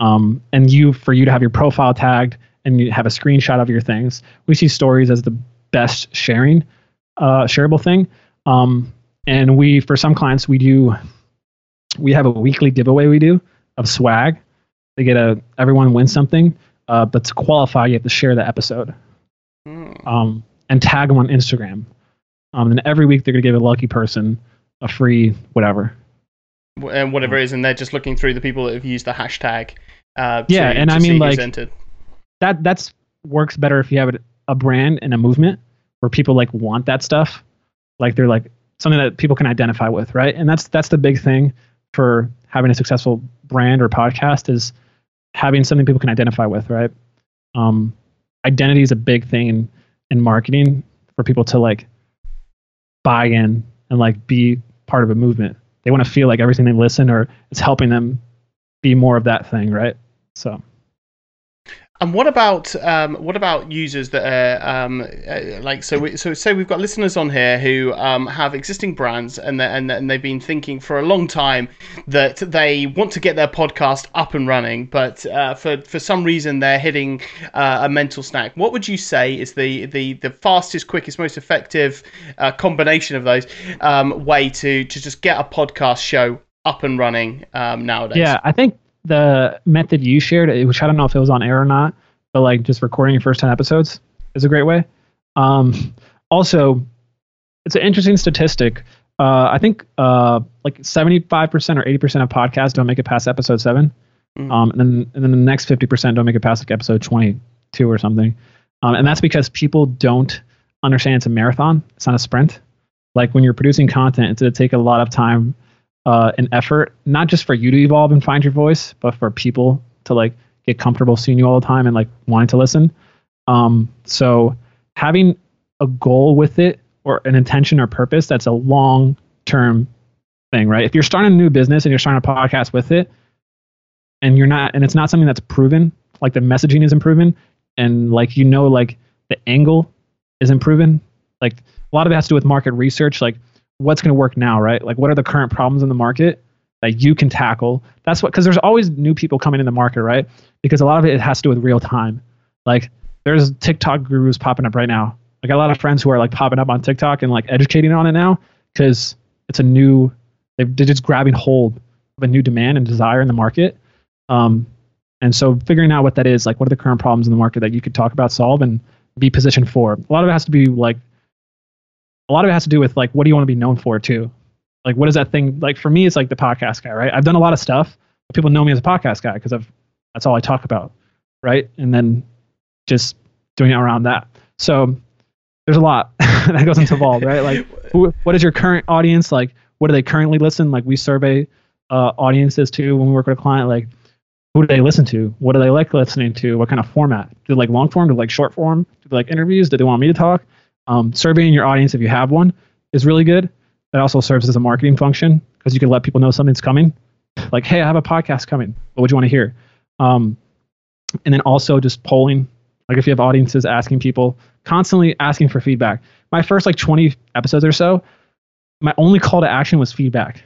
Um and you for you to have your profile tagged and you have a screenshot of your things. We see stories as the best sharing uh, shareable thing. Um, and we, for some clients, we do, we have a weekly giveaway we do of swag. They get a, everyone wins something, uh, but to qualify, you have to share the episode Hmm. um, and tag them on Instagram. Um, and every week they're going to give a lucky person a free whatever. and whatever it is, and they're just looking through the people that have used the hashtag. Uh, to, Yeah, and I mean, like. That that's works better if you have a brand and a movement where people like want that stuff. Like they're like something that people can identify with, right? And that's that's the big thing for having a successful brand or podcast is having something people can identify with, right? Um, identity is a big thing in, in marketing for people to like buy in and like be part of a movement. They want to feel like everything they listen or it's helping them be more of that thing, right? So And what about um, what about users that are um, uh, like so? We, so say we've got listeners on here who um, have existing brands and and and they've been thinking for a long time that they want to get their podcast up and running, but uh, for for some reason they're hitting uh, a mental snack. What would you say is the the the fastest, quickest, most effective uh, combination of those um, way to to just get a podcast show up and running um, nowadays? Yeah, I think the method you shared, which I don't know if it was on air or not, but like just recording your first 10 episodes is a great way. Um, also, it's an interesting statistic. Uh, I think uh, like 75% or 80% of podcasts don't make it past episode seven. Mm. Um, and then and then the next 50% don't make it past like episode 22 or something. Um, and that's because people don't understand it's a marathon. It's not a sprint. Like when you're producing content, it's going to take a lot of time uh, and effort, not just for you to evolve and find your voice, but for people to like get comfortable seeing you all the time and like wanting to listen. Um, so having a goal with it or an intention or purpose that's a long term thing, right? If you're starting a new business and you're starting a podcast with it, and you're not, and it's not something that's proven, like the messaging isn't proven, and like you know, like the angle isn't proven, like a lot of it has to do with market research, like what's going to work now, right? Like what are the current problems in the market that you can tackle? That's what, because there's always new people coming in the market, right? Because a lot of it has to do with real time. Like there's TikTok gurus popping up right now. I got a lot of friends who are like popping up on TikTok and like educating on it now because it's a new, they're just grabbing hold of a new demand and desire in the market. Um, and so figuring out what that is, like what are the current problems in the market that you could talk about, solve, and be positioned for. A lot of it has to be like, a lot of it has to do with like what do you want to be known for too. Like what is that thing? Like for me, it's like the podcast guy, right? I've done a lot of stuff. But people know me as a podcast guy because I've that's all I talk about, right? And then just doing it around that. So there's a lot that goes into involved, right? Like, who, what is your current audience like? What do they currently listen? Like, we survey uh, audiences too when we work with a client. Like, who do they listen to? What do they like listening to? What kind of format? Do they like long form? Do they like short form? Do they like interviews? Do they want me to talk? Um, surveying your audience if you have one is really good. That also serves as a marketing function because you can let people know something's coming. Like, hey, I have a podcast coming. What would you want to hear? Um, and then also just polling. Like if you have audiences asking people, constantly asking for feedback. My first like 20 episodes or so, my only call to action was feedback.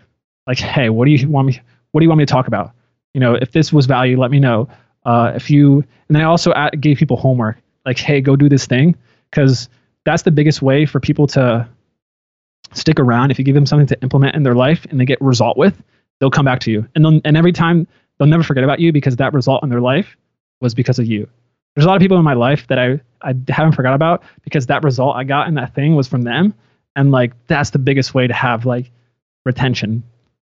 Like, hey, what do you want me? What do you want me to talk about? You know, if this was value, let me know. Uh, if you, and then I also gave people homework. Like, hey, go do this thing, because that's the biggest way for people to stick around. If you give them something to implement in their life and they get result with, they'll come back to you. And and every time they'll never forget about you because that result in their life was because of you. There's a lot of people in my life that I, I haven't forgot about because that result I got in that thing was from them. And like that's the biggest way to have like retention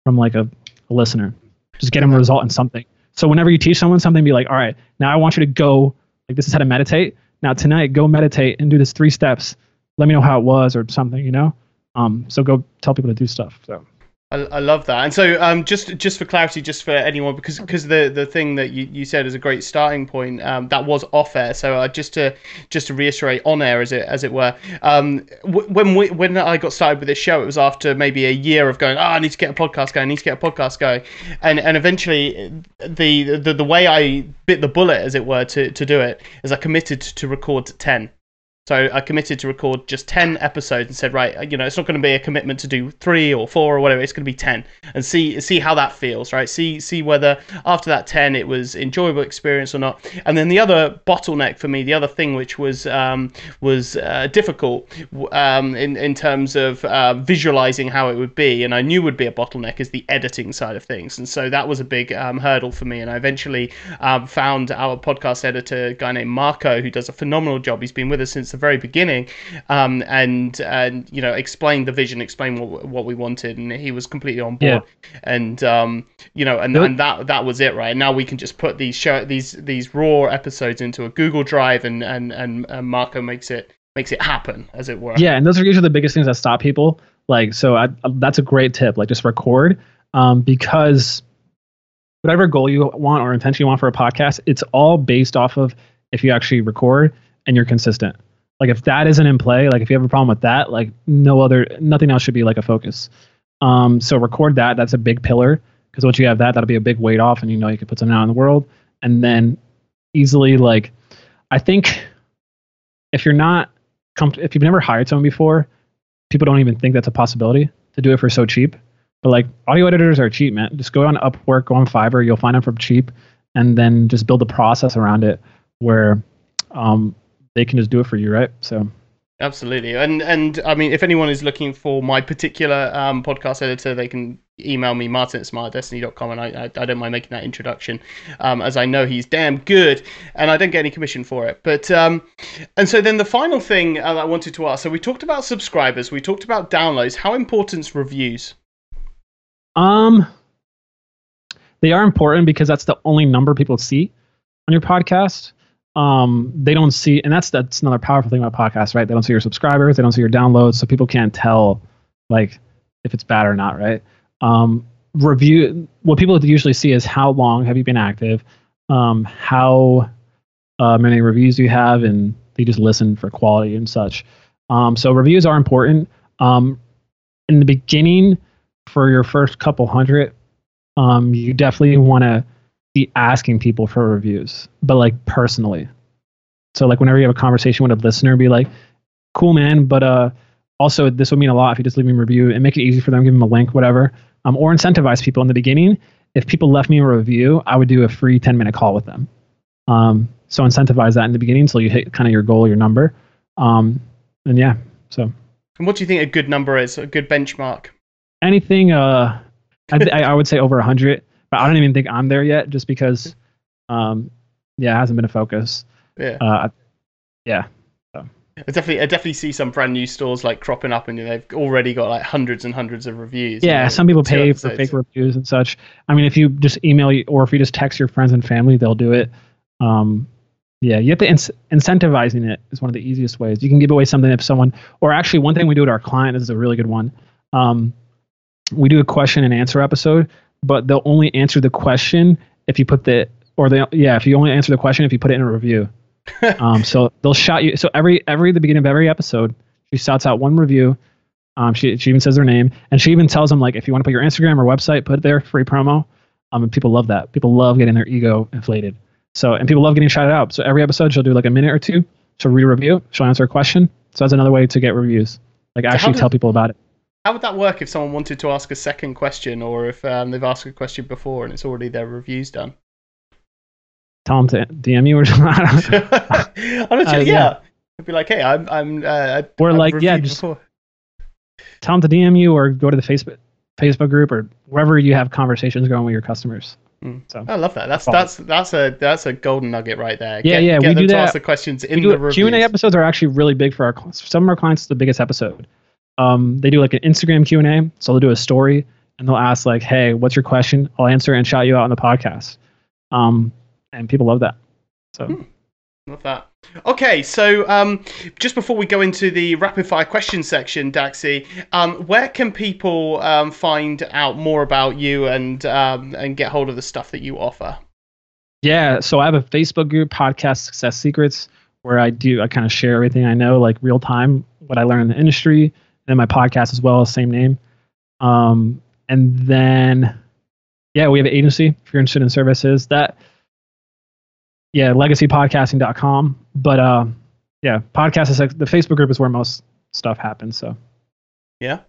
from like a, a listener. Just get them a result in something. So whenever you teach someone something, be like, all right, now I want you to go, like this is how to meditate. Now tonight, go meditate and do this three steps. Let me know how it was or something, you know? Um, so go tell people to do stuff. So I, I love that. And so, um, just just for clarity, just for anyone, because because the the thing that you, you said is a great starting point. Um, that was off air. So uh, just to just to reiterate on air, as it as it were. Um, w- when we when I got started with this show, it was after maybe a year of going. Oh, I need to get a podcast going. I need to get a podcast going, and and eventually the the the way I bit the bullet, as it were, to to do it is I committed to record ten. So I committed to record just 10 episodes and said, right, you know, it's not going to be a commitment to do three or four or whatever. It's going to be 10 and see see how that feels, right? See see whether after that 10 it was enjoyable experience or not. And then the other bottleneck for me, the other thing which was um, was uh, difficult um, in in terms of uh, visualizing how it would be, and I knew would be a bottleneck is the editing side of things. And so that was a big um, hurdle for me. And I eventually um, found our podcast editor, a guy named Marco, who does a phenomenal job. He's been with us since the very beginning, um, and and you know explained the vision, explained what what we wanted, and he was completely on board. Yeah. And um, you know, and, and that that was it, right? And now we can just put these show these these raw episodes into a Google Drive, and and and, and Marco makes it makes it happen, as it were. Yeah, and those are usually the biggest things that stop people. Like, so I, that's a great tip. Like, just record, um, because whatever goal you want or intention you want for a podcast, it's all based off of if you actually record and you're consistent. Like if that isn't in play, like if you have a problem with that, like no other, nothing else should be like a focus. Um, so record that. That's a big pillar because once you have that, that'll be a big weight off, and you know you can put something out in the world, and then easily like, I think if you're not, com- if you've never hired someone before, people don't even think that's a possibility to do it for so cheap. But like audio editors are cheap, man. Just go on Upwork, go on Fiverr, you'll find them for cheap, and then just build a process around it where um, they can just do it for you, right? So. Absolutely, and and I mean, if anyone is looking for my particular um, podcast editor, they can email me martin at smartdestiny.com and I, I, I don't mind making that introduction um, as I know he's damn good and I don't get any commission for it. But um, and so then the final thing uh, I wanted to ask so we talked about subscribers we talked about downloads how important is reviews? Um they are important because that's the only number people see on your podcast um, they don't see, and that's that's another powerful thing about podcasts, right? They don't see your subscribers, they don't see your downloads, so people can't tell like if it's bad or not, right? Um, review what people usually see is how long have you been active, um, how uh, many reviews do you have, and they just listen for quality and such. Um, so reviews are important. Um, in the beginning, for your first couple hundred, um, you definitely want to be asking people for reviews, but like personally. So like whenever you have a conversation with a listener, be like, "Cool, man," but uh, also this would mean a lot if you just leave me a review and make it easy for them, give them a link, whatever. Um, or incentivize people in the beginning. If people left me a review, I would do a free 10 minute call with them. Um, so incentivize that in the beginning until you hit kind of your goal, your number. Um, and yeah, so. And what do you think a good number is? A good benchmark? Anything, uh, I, I would say over 100 but I don't even think I'm there yet, just because, um, yeah, it hasn't been a focus. Yeah. Uh, yeah. So. I definitely, I definitely see some brand new stores like cropping up, and they've already got like hundreds and hundreds of reviews. Yeah, you know, some people pay for fake reviews and such. I mean, if you just email or if you just text your friends and family, they'll do it. Um, Yeah, you have to incentivizing it is one of the easiest ways. You can give away something if someone, or actually, one thing we do to our client this is a really good one. Um, we do a question and answer episode, but they'll only answer the question if you put the, or they, yeah, if you only answer the question if you put it in a review. um, so they'll shout you. So every every the beginning of every episode, she shouts out one review. Um, she she even says their name, and she even tells them like if you want to put your Instagram or website, put it there, free promo. Um, and people love that. People love getting their ego inflated. So, and people love getting shouted out. So every episode, she'll do like a minute or two. She'll read a review. She'll answer a question. So that's another way to get reviews. Like actually tell people about it. How would that work if someone wanted to ask a second question, or if um, they've asked a question before and it's already their reviews done? Tell them to DM you or something. I don't know. I'm not sure, Uh, yeah. I'd be like, hey, I'm, I'm, uh, Or I've like, yeah, just- before. tell them to DM you or go to the Facebook Facebook group or wherever you have conversations going with your customers. Mm. So I love that. That's that's that's a that's a golden nugget right there. Yeah, get, yeah, Get we them do to that. ask the questions in the reviews. Q&A episodes are actually really big for our clients. Some of our clients, it's the biggest episode. Um, they do like an Instagram Q&A. So they'll do a story and they'll ask like, hey, what's your question? I'll answer and shout you out on the podcast. Um, and people love that. So Hmm. Love that. Okay, so um, just before we go into the rapid fire question section, Daxi, um, where can people um, find out more about you and um, and get hold of the stuff that you offer? yeah, so I have a Facebook group, Podcast Success Secrets, where I do, I kind of share everything I know, like real time, what I learn in the industry, and my podcast as well, same name. Um, and then, yeah, we have an agency if you're interested in services that, yeah, legacypodcasting.com. But uh, yeah, podcast is like, the Facebook group is where most stuff happens. So Yeah,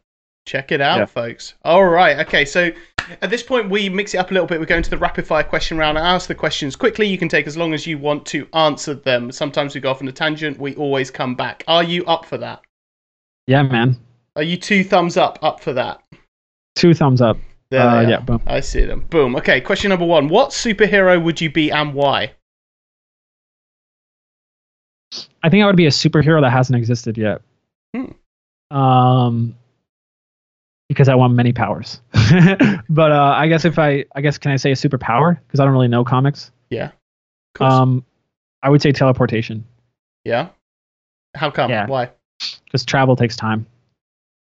check it out, Yeah. folks. All right. Okay, so at this point we mix it up a little bit. We're going to the rapid fire question round. I ask the questions quickly. You can take as long as you want to answer them. Sometimes we go off on a tangent. We always come back. Are you up for that? yeah, man, Are you two thumbs up up for that? two thumbs up. There Uh, yeah, boom. I see them. Boom. Okay, question number one. What superhero would you be and why? I think I would be a superhero that hasn't existed yet. Hmm. Um, because I want many powers. but uh, I guess if I, I guess can I say a superpower? Because I don't really know comics. Yeah. Um, I would say teleportation yeah. How come? yeah. Why? because travel takes time.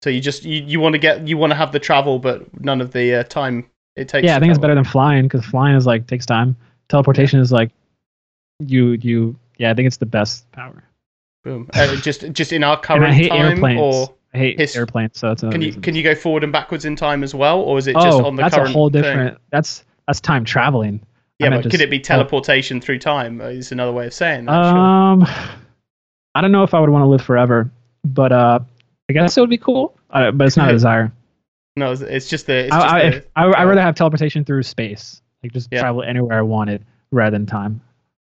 So you just you, you want to get you want to have the travel, but none of the uh, time it takes. yeah, I think it's better than flying because flying is like takes time. Teleportation is like you you yeah. I think it's the best power. Boom. Uh, just just in our And current I hate time, airplanes. or I hate his- airplanes, so that's can you reason. can you go forward and backwards in time as well, or is it oh, just on the that's current a whole thing? different. That's that's time traveling. Yeah, but could just- it be teleportation through time? uh, Is another way of saying that. sure. Um, I don't know if I would want to live forever, but uh, I guess it would be cool. Uh, but it's not a desire. No, it's- it's just the. It's just I, I, the if, I, I'd rather have teleportation through space, like just Yeah. travel anywhere I wanted rather than time.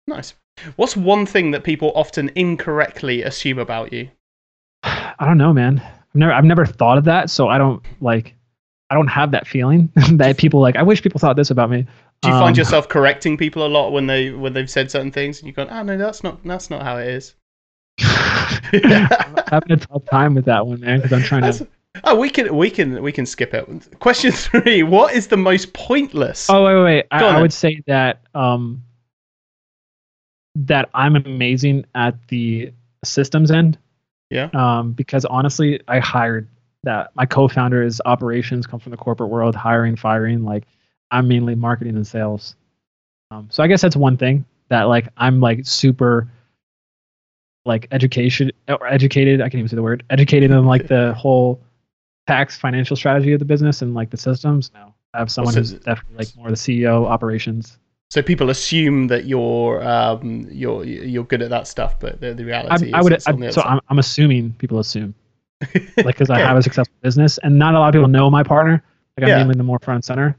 nice. What's one thing that people often incorrectly assume about you? I don't know, man. I've never, I've never thought of that, so I don't like. I don't have that feeling that people like. I wish people thought this about me. Do you find Um, yourself correcting people a lot when they when they've said certain things, and you go, "Oh no, that's not that's not how it is." I'm having a tough time with that one, man, because I'm trying That's- to. Oh, we can we can we can skip it. Question three: What is the most pointless? Oh wait, wait, wait. I, I would say that um that I'm amazing at the systems end. Yeah. Um, because honestly, I hired that. My co-founder is operations, come from the corporate world, hiring, firing. Like, I'm mainly marketing and sales. Um, so I guess that's one thing that like I'm like super like education or educated. I can't even say the word educated in like the whole tax financial strategy of the business and like the systems. No, I have someone so- who's definitely like more the CEO operations. So people assume that you're um you're you're good at that stuff, but the, the reality I is would, I, so I'm, I'm assuming people assume like because I have a successful business and not a lot of people know my partner. Like I'm Yeah. mainly the more front center.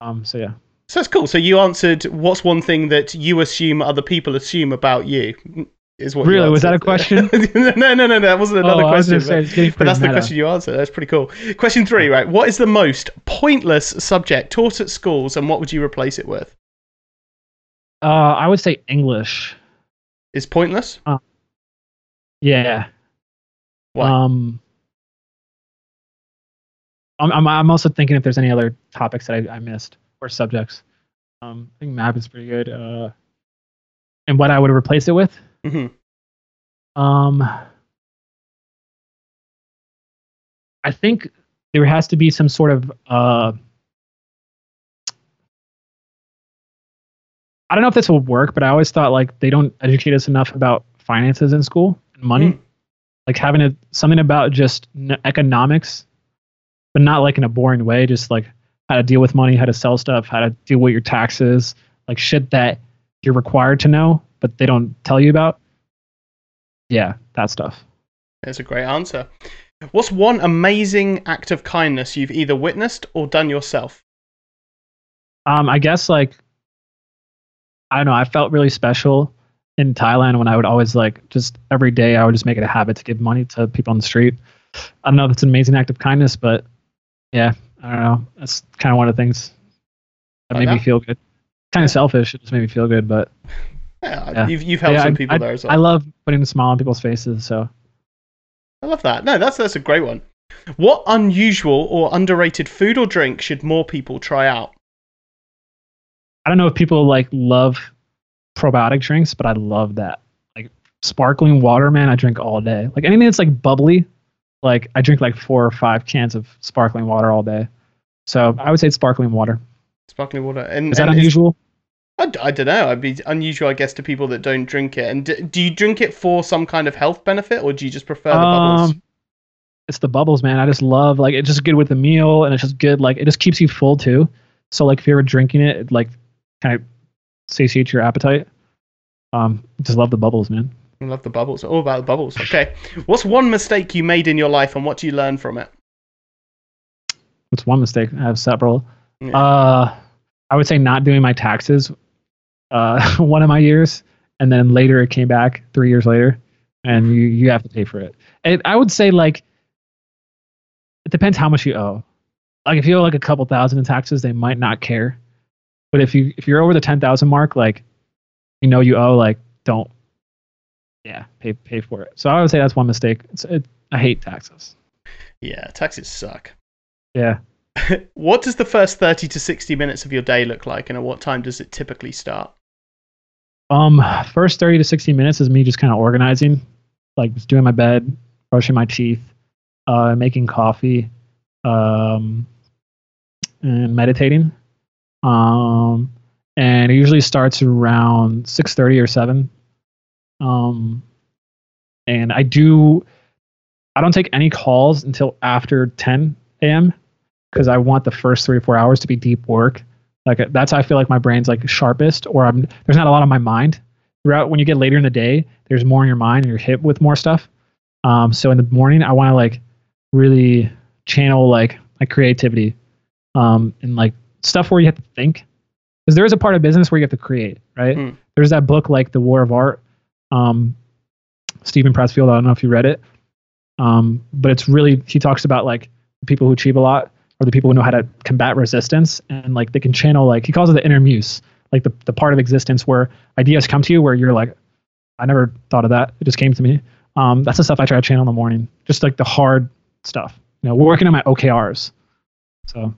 Um, so yeah. So that's cool. So you answered. What's one thing that you assume other people assume about you? Is what Really? Was that a question? no, no, no, no. That wasn't another oh, question. say, but- But that's the question you answered. That's pretty cool. Question three, right? What is the most pointless subject taught at schools, and what would you replace it with? Uh, I would say English. Is pointless? Yeah. Why? Um, I'm, I'm, I'm also thinking if there's any other topics that I, I missed or subjects. Um, I think map is pretty good. Uh, and what I would replace it with. Hmm Um, I think there has to be some sort of uh, I don't know if this will work, but I always thought like they don't educate us enough about finances in school and money. Mm. Like having a, something about just n- economics, but not like in a boring way. Just like how to deal with money, how to sell stuff, how to deal with your taxes, like shit that you're required to know, but they don't tell you about. Yeah, that stuff. That's a great answer. What's one amazing act of kindness you've either witnessed or done yourself? Um, I guess like I don't know. I felt really special in Thailand when I would always like just every day I would just make it a habit to give money to people on the street. I don't know if it's an amazing act of kindness, but yeah, I don't know. That's kind of one of the things that Like made me feel good. Kind of selfish. It just made me feel good, but Yeah, Yeah. you've you've helped Yeah, some I- people I, there as well. I love putting a smile on people's faces. So I love that. No, that's that's a great one. What unusual or underrated food or drink should more people try out? I don't know if people like love probiotic drinks, but I love that. Like sparkling water, man, I drink all day. Like anything that's like bubbly, like I drink like four or five cans of sparkling water all day. So I would say sparkling water. Sparkling water. And, Is that and unusual? I, I don't know. I'd be unusual, I guess, to people that don't drink it. And d- do you drink it for some kind of health benefit, or do you just prefer the bubbles? Um, it's the bubbles, man. I just love like it's just good with the meal, and it's just good. Like it just keeps you full too. So like if you're drinking it, it like kind of satiates your appetite. Um, just love the bubbles, man. I love the bubbles. All about the bubbles. Okay. What's one mistake you made in your life, and what do you learn from it? It's one mistake. I have several. Yeah. Uh, I would say not doing my taxes. Uh, one of my years, and then later it came back three years later, and you you have to pay for it. And I would say like it depends how much you owe. Like if you owe like a couple thousand in taxes, they might not care. But if you if you're over the ten thousand mark, like you know you owe, like don't yeah pay pay for it. So I would say that's one mistake. It's it, I hate taxes. Yeah, taxes suck. Yeah. what does the first 30 to 60 minutes of your day look like, and at what time does it typically start? Um, first 30 to 60 minutes is me just kind of organizing, like just doing my bed, brushing my teeth, uh, making coffee, um, and meditating. Um, and it usually starts around 6:30 or 7. Um, and I do, I don't take any calls until after 10 a.m. because I want the first three or four hours to be deep work. Like that's how I feel like my brain's like sharpest, or I'm there's not a lot on my mind. Throughout when you get later in the day, there's more in your mind and you're hit with more stuff. Um, so in the morning, I want to like really channel like my creativity, um, and like stuff where you have to think, because there is a part of business where you have to create, right? Mm. There's that book like The War of Art, um, Steven Pressfield. I don't know if you read it, um, but it's really he talks about like people who achieve a lot or the people who know how to combat resistance and like they can channel like he calls it the inner muse like the, the part of existence where ideas come to you where you're like i never thought of that. It just came to me. Um, that's the stuff i try to channel in the morning just like the hard stuff you know working on my okrs so.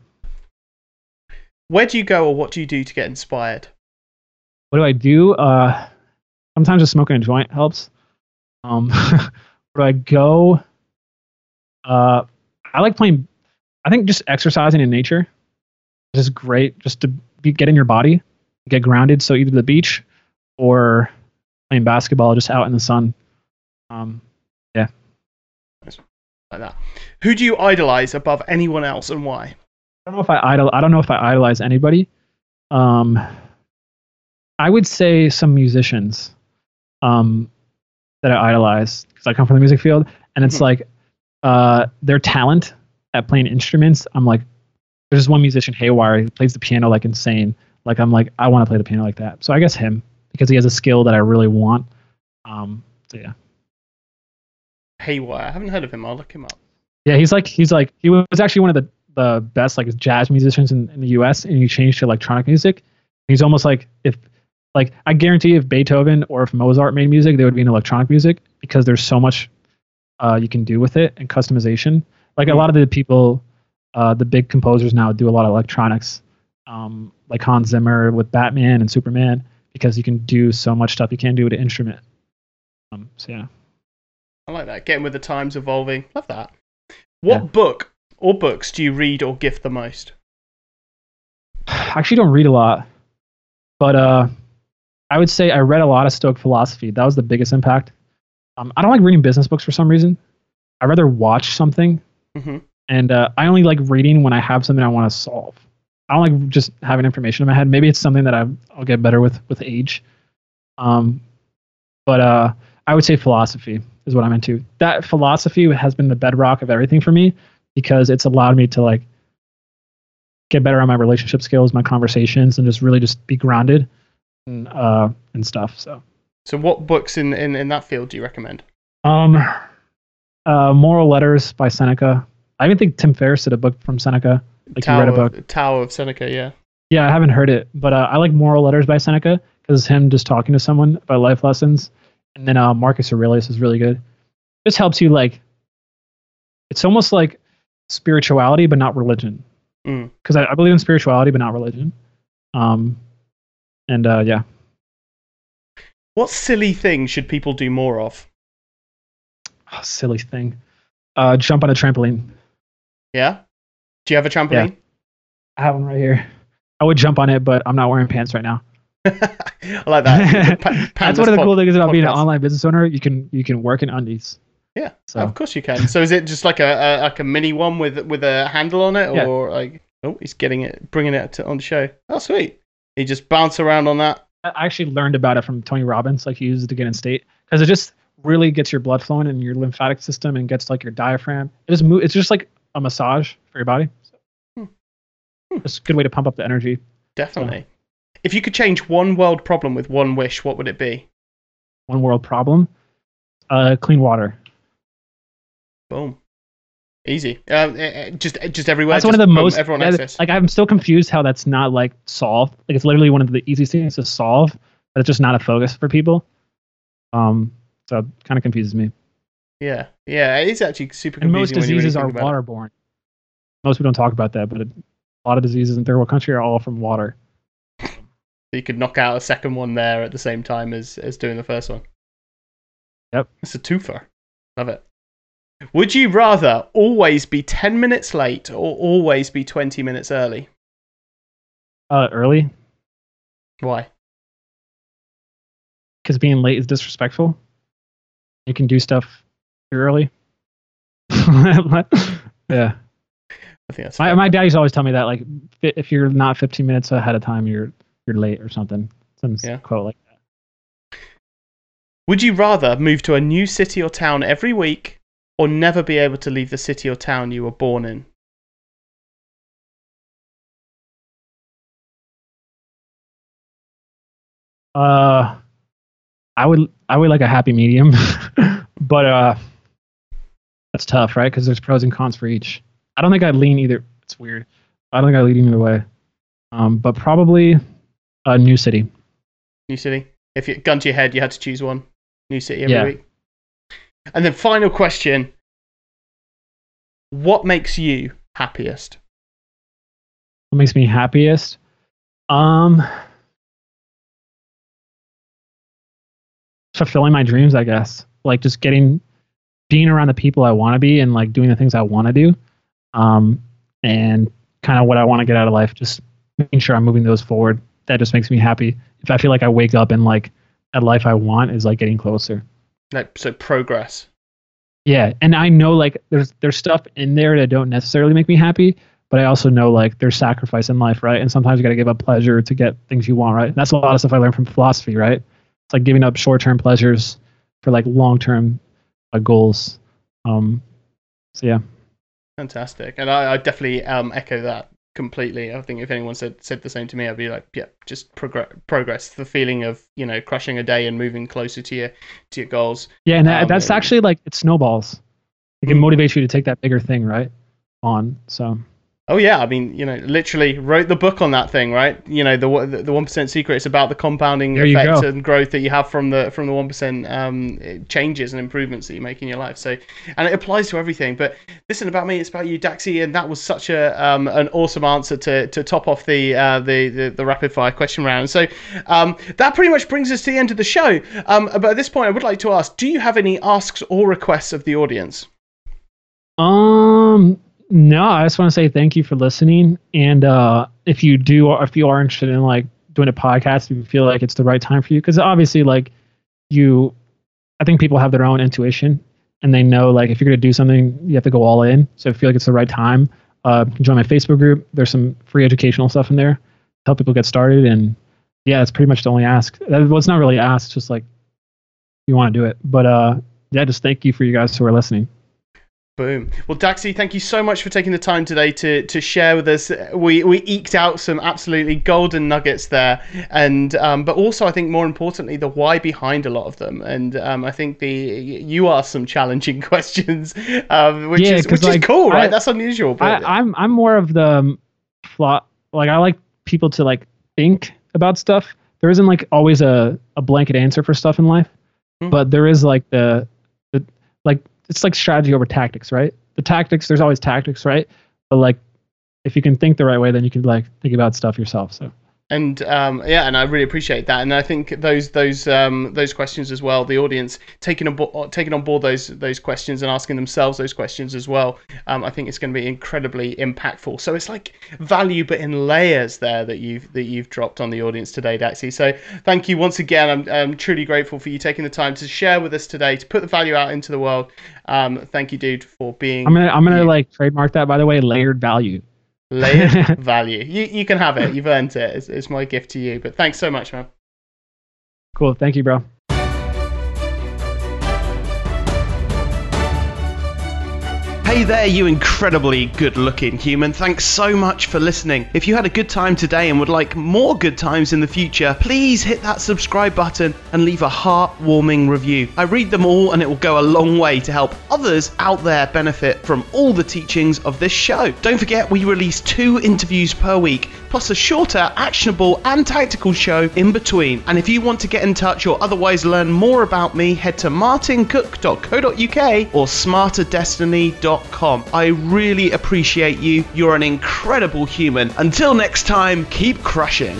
Where do you go, or what do you do to get inspired? what do i do? Uh, sometimes just smoking a joint helps. Um, where do i go? Uh, i like playing i think just exercising in nature is great just to be, get in your body get grounded so either the beach or playing basketball just out in the sun um, yeah. Like that. Who do you idolize above anyone else, and why? I don't know if I idol. I don't know if I idolize anybody. Um, I would say some musicians, um, that I idolize because I come from the music field, and it's Mhm. like, uh, their talent at playing instruments. I'm like, there's this one musician, Haywyre. He plays the piano like insane. Like I'm like, I want to play the piano like that. So I guess him because he has a skill that I really want. Um, so yeah. Haywyre. I haven't heard of him. I'll look him up. Yeah, he's like he's like he was actually one of the the best like jazz musicians in, in the U.S. and he changed to electronic music. He's almost like if like I guarantee if Beethoven or if Mozart made music, they would be in electronic music because there's so much uh, you can do with it and customization. Like a lot of the people, uh, the big composers now do a lot of electronics, um, like Hans Zimmer with Batman and Superman because you can do so much stuff you can't do with an instrument. Um, so yeah. I like that. Getting with the times, evolving. Love that. What Yeah. book or books do you read or gift the most? I actually don't read a lot, but uh, I would say I read a lot of Stoic philosophy. That was the biggest impact. Um, I don't like reading business books for some reason. I rather watch something, hmm and uh, I only like reading when I have something I want to solve. I don't like just having information in my head. Maybe it's something that I, I'll get better with with age. Um, but uh, I would say philosophy is what I'm into. That philosophy has been the bedrock of everything for me because it's allowed me to like get better on my relationship skills, my conversations, and just really just be grounded and uh and stuff. So So, what books in, in, in that field do you recommend? um uh Moral Letters by Seneca. I even think Tim Ferriss did a book from Seneca. Like Tao, you read a book. Of, Tao of Seneca, yeah. Yeah, I haven't heard it, but uh, I like Moral Letters by Seneca because it's him just talking to someone about life lessons. And then uh, Marcus Aurelius is really good. Just helps you like. It's almost like spirituality, but not religion. Mm. Because I, I believe in spirituality, but not religion. Um, and uh, yeah, What silly thing should people do more of? Oh, silly thing. Uh, jump on a trampoline. Yeah? Do you have a trampoline? I have one right here. I would jump on it, but I'm not wearing pants right now. I like that. Pa- That's one of the pod- cool things about being an online business owner. You can you can work in undies. Yeah, So of course you can. So is it just like a, a like a mini one with with a handle on it, Yeah. or like oh he's getting it, bringing it to, on the show? Oh sweet. He just bounce around on that. I actually learned about it from Tony Robbins, like he uses it to get in state, because it just really gets your blood flowing in your lymphatic system and gets like your diaphragm. It just move, It's just like a massage for your body. So, Hmm. Hmm. It's a good way to pump up the energy. Definitely. If you could change one world problem with one wish, what would it be? One world problem. Uh, clean water. Boom. Easy. Um, eh, eh, just just everywhere. That's one of the most. everyone yeah, access. like I'm still confused how that's not like solved. Like it's literally one of the easiest things to solve, but it's just not a focus for people. Um, so it kind of confuses me. Yeah, yeah. It is actually super And most you really diseases are about it. waterborne. Most people don't talk about that, but a lot of diseases in third world country are all from water. You could knock out a second one there at the same time as as doing the first one. Yep. It's a twofer. Love it. Would you rather always be ten minutes late or always be twenty minutes early? Uh, early Why? because being late is disrespectful. You can do stuff early. yeah, I think that's my my dad used always tell me that like if you're not 15 minutes ahead of time, you're you're late or something. Some Yeah. quote like that. Would you rather move to a new city or town every week or never be able to leave the city or town you were born in? Uh, I would I would like a happy medium, but uh, that's tough, right? Because there's pros and cons for each. I don't think I'd lean either. It's weird. I don't think I'd lean either way. Um, but probably a new city. New city. If you gun to your head, you had to choose one. New city every Yeah. week. And then final question: What makes you happiest? What makes me happiest? Um, fulfilling my dreams, I guess. Like just getting, being around the people I want to be, and like doing the things I want to do. Um, and kind of what I want to get out of life. Just making sure I'm moving those forward. That just makes me happy. If I feel like I wake up and like that life I want is like getting closer. Like so, progress. Yeah, and I know like there's there's stuff in there that don't necessarily make me happy, but I also know like there's sacrifice in life, right? And sometimes you got to give up pleasure to get things you want, right? And that's a lot of stuff I learned from philosophy, right? It's like giving up short-term pleasures for like long-term uh, goals. Um, so yeah, Fantastic, and I, I definitely um, echo that completely. I think if anyone said said the same to me, I'd be like, yeah, just progress. Progress. The feeling of you know crushing a day and moving closer to your to your goals. yeah, and that, Um, that's actually like it snowballs. It can Mm. motivate you to take that bigger thing, right? On so Oh yeah, I mean, you know, literally wrote the book on that thing, right? You know, the the one percent secret. It's about the compounding There effect and growth that you have from the from the one percent um, changes and improvements that you make in your life. So, and it applies to everything. But listen, about me, it's about you, Daxi, and that was such a um, an awesome answer to, to top off the, uh, the the the rapid fire question round. So, um, that pretty much brings us to the end of the show. Um, but at this point, I would like to ask: Do you have any asks or requests of the audience? Um, no, I just want to say thank you for listening. And uh, if you do, if you are interested in like doing a podcast, if you feel like it's the right time for you, because obviously, like you, I think people have their own intuition and they know like if you're gonna do something, you have to go all in. So if you feel like it's the right time, uh, join my Facebook group. There's some free educational stuff in there, to help people get started. And yeah, that's pretty much the only ask. That- Well, it's not really asked, just like you want to do it. But uh, yeah, just thank you for you guys who are listening. Boom. Well, Daxi, thank you so much for taking the time today to to share with us. We we eked out some absolutely golden nuggets there, and um, but also I think more importantly the why behind a lot of them. And um, I think the you asked some challenging questions, um, which Yeah, is which is cool, right? I- That's unusual. But I, I'm I'm more of the um, flaw. Like I like people to like think about stuff. There isn't like always a, a blanket answer for stuff in life, Mhm. but there is like the, like it's like strategy over tactics, right? The tactics there's always tactics, right? But like if you can think the right way, then you can like think about stuff yourself. So and um, yeah, and I really appreciate that. And I think those those um, those questions as well, the audience taking on bo- taking on board those those questions and asking themselves those questions as well. Um, I think it's going to be incredibly impactful. So it's like value, but in layers there that you've that you've dropped on the audience today, Daxi. So thank you once again. I'm, I'm truly grateful for you taking the time to share with us today to put the value out into the world. Um, thank you, dude, for being I'm gonna I'm gonna you. like trademark that by the way, layered value. Layered value. You you can have it. You've earned it. It's, it's my gift to you. But thanks so much, man. Cool. Thank you, bro. Hey there, you incredibly good looking human. Thanks so much for listening. If you had a good time today and would like more good times in the future, please hit that subscribe button and leave a heartwarming review. I read them all and it will go a long way to help others out there benefit from all the teachings of this show. Don't forget, we release two interviews per week, plus a shorter, actionable, and tactical show in between. And if you want to get in touch or otherwise learn more about me, head to martincook.co.uk or smarterdestiny.com. I really appreciate you. You're an incredible human. Until next time, keep crushing.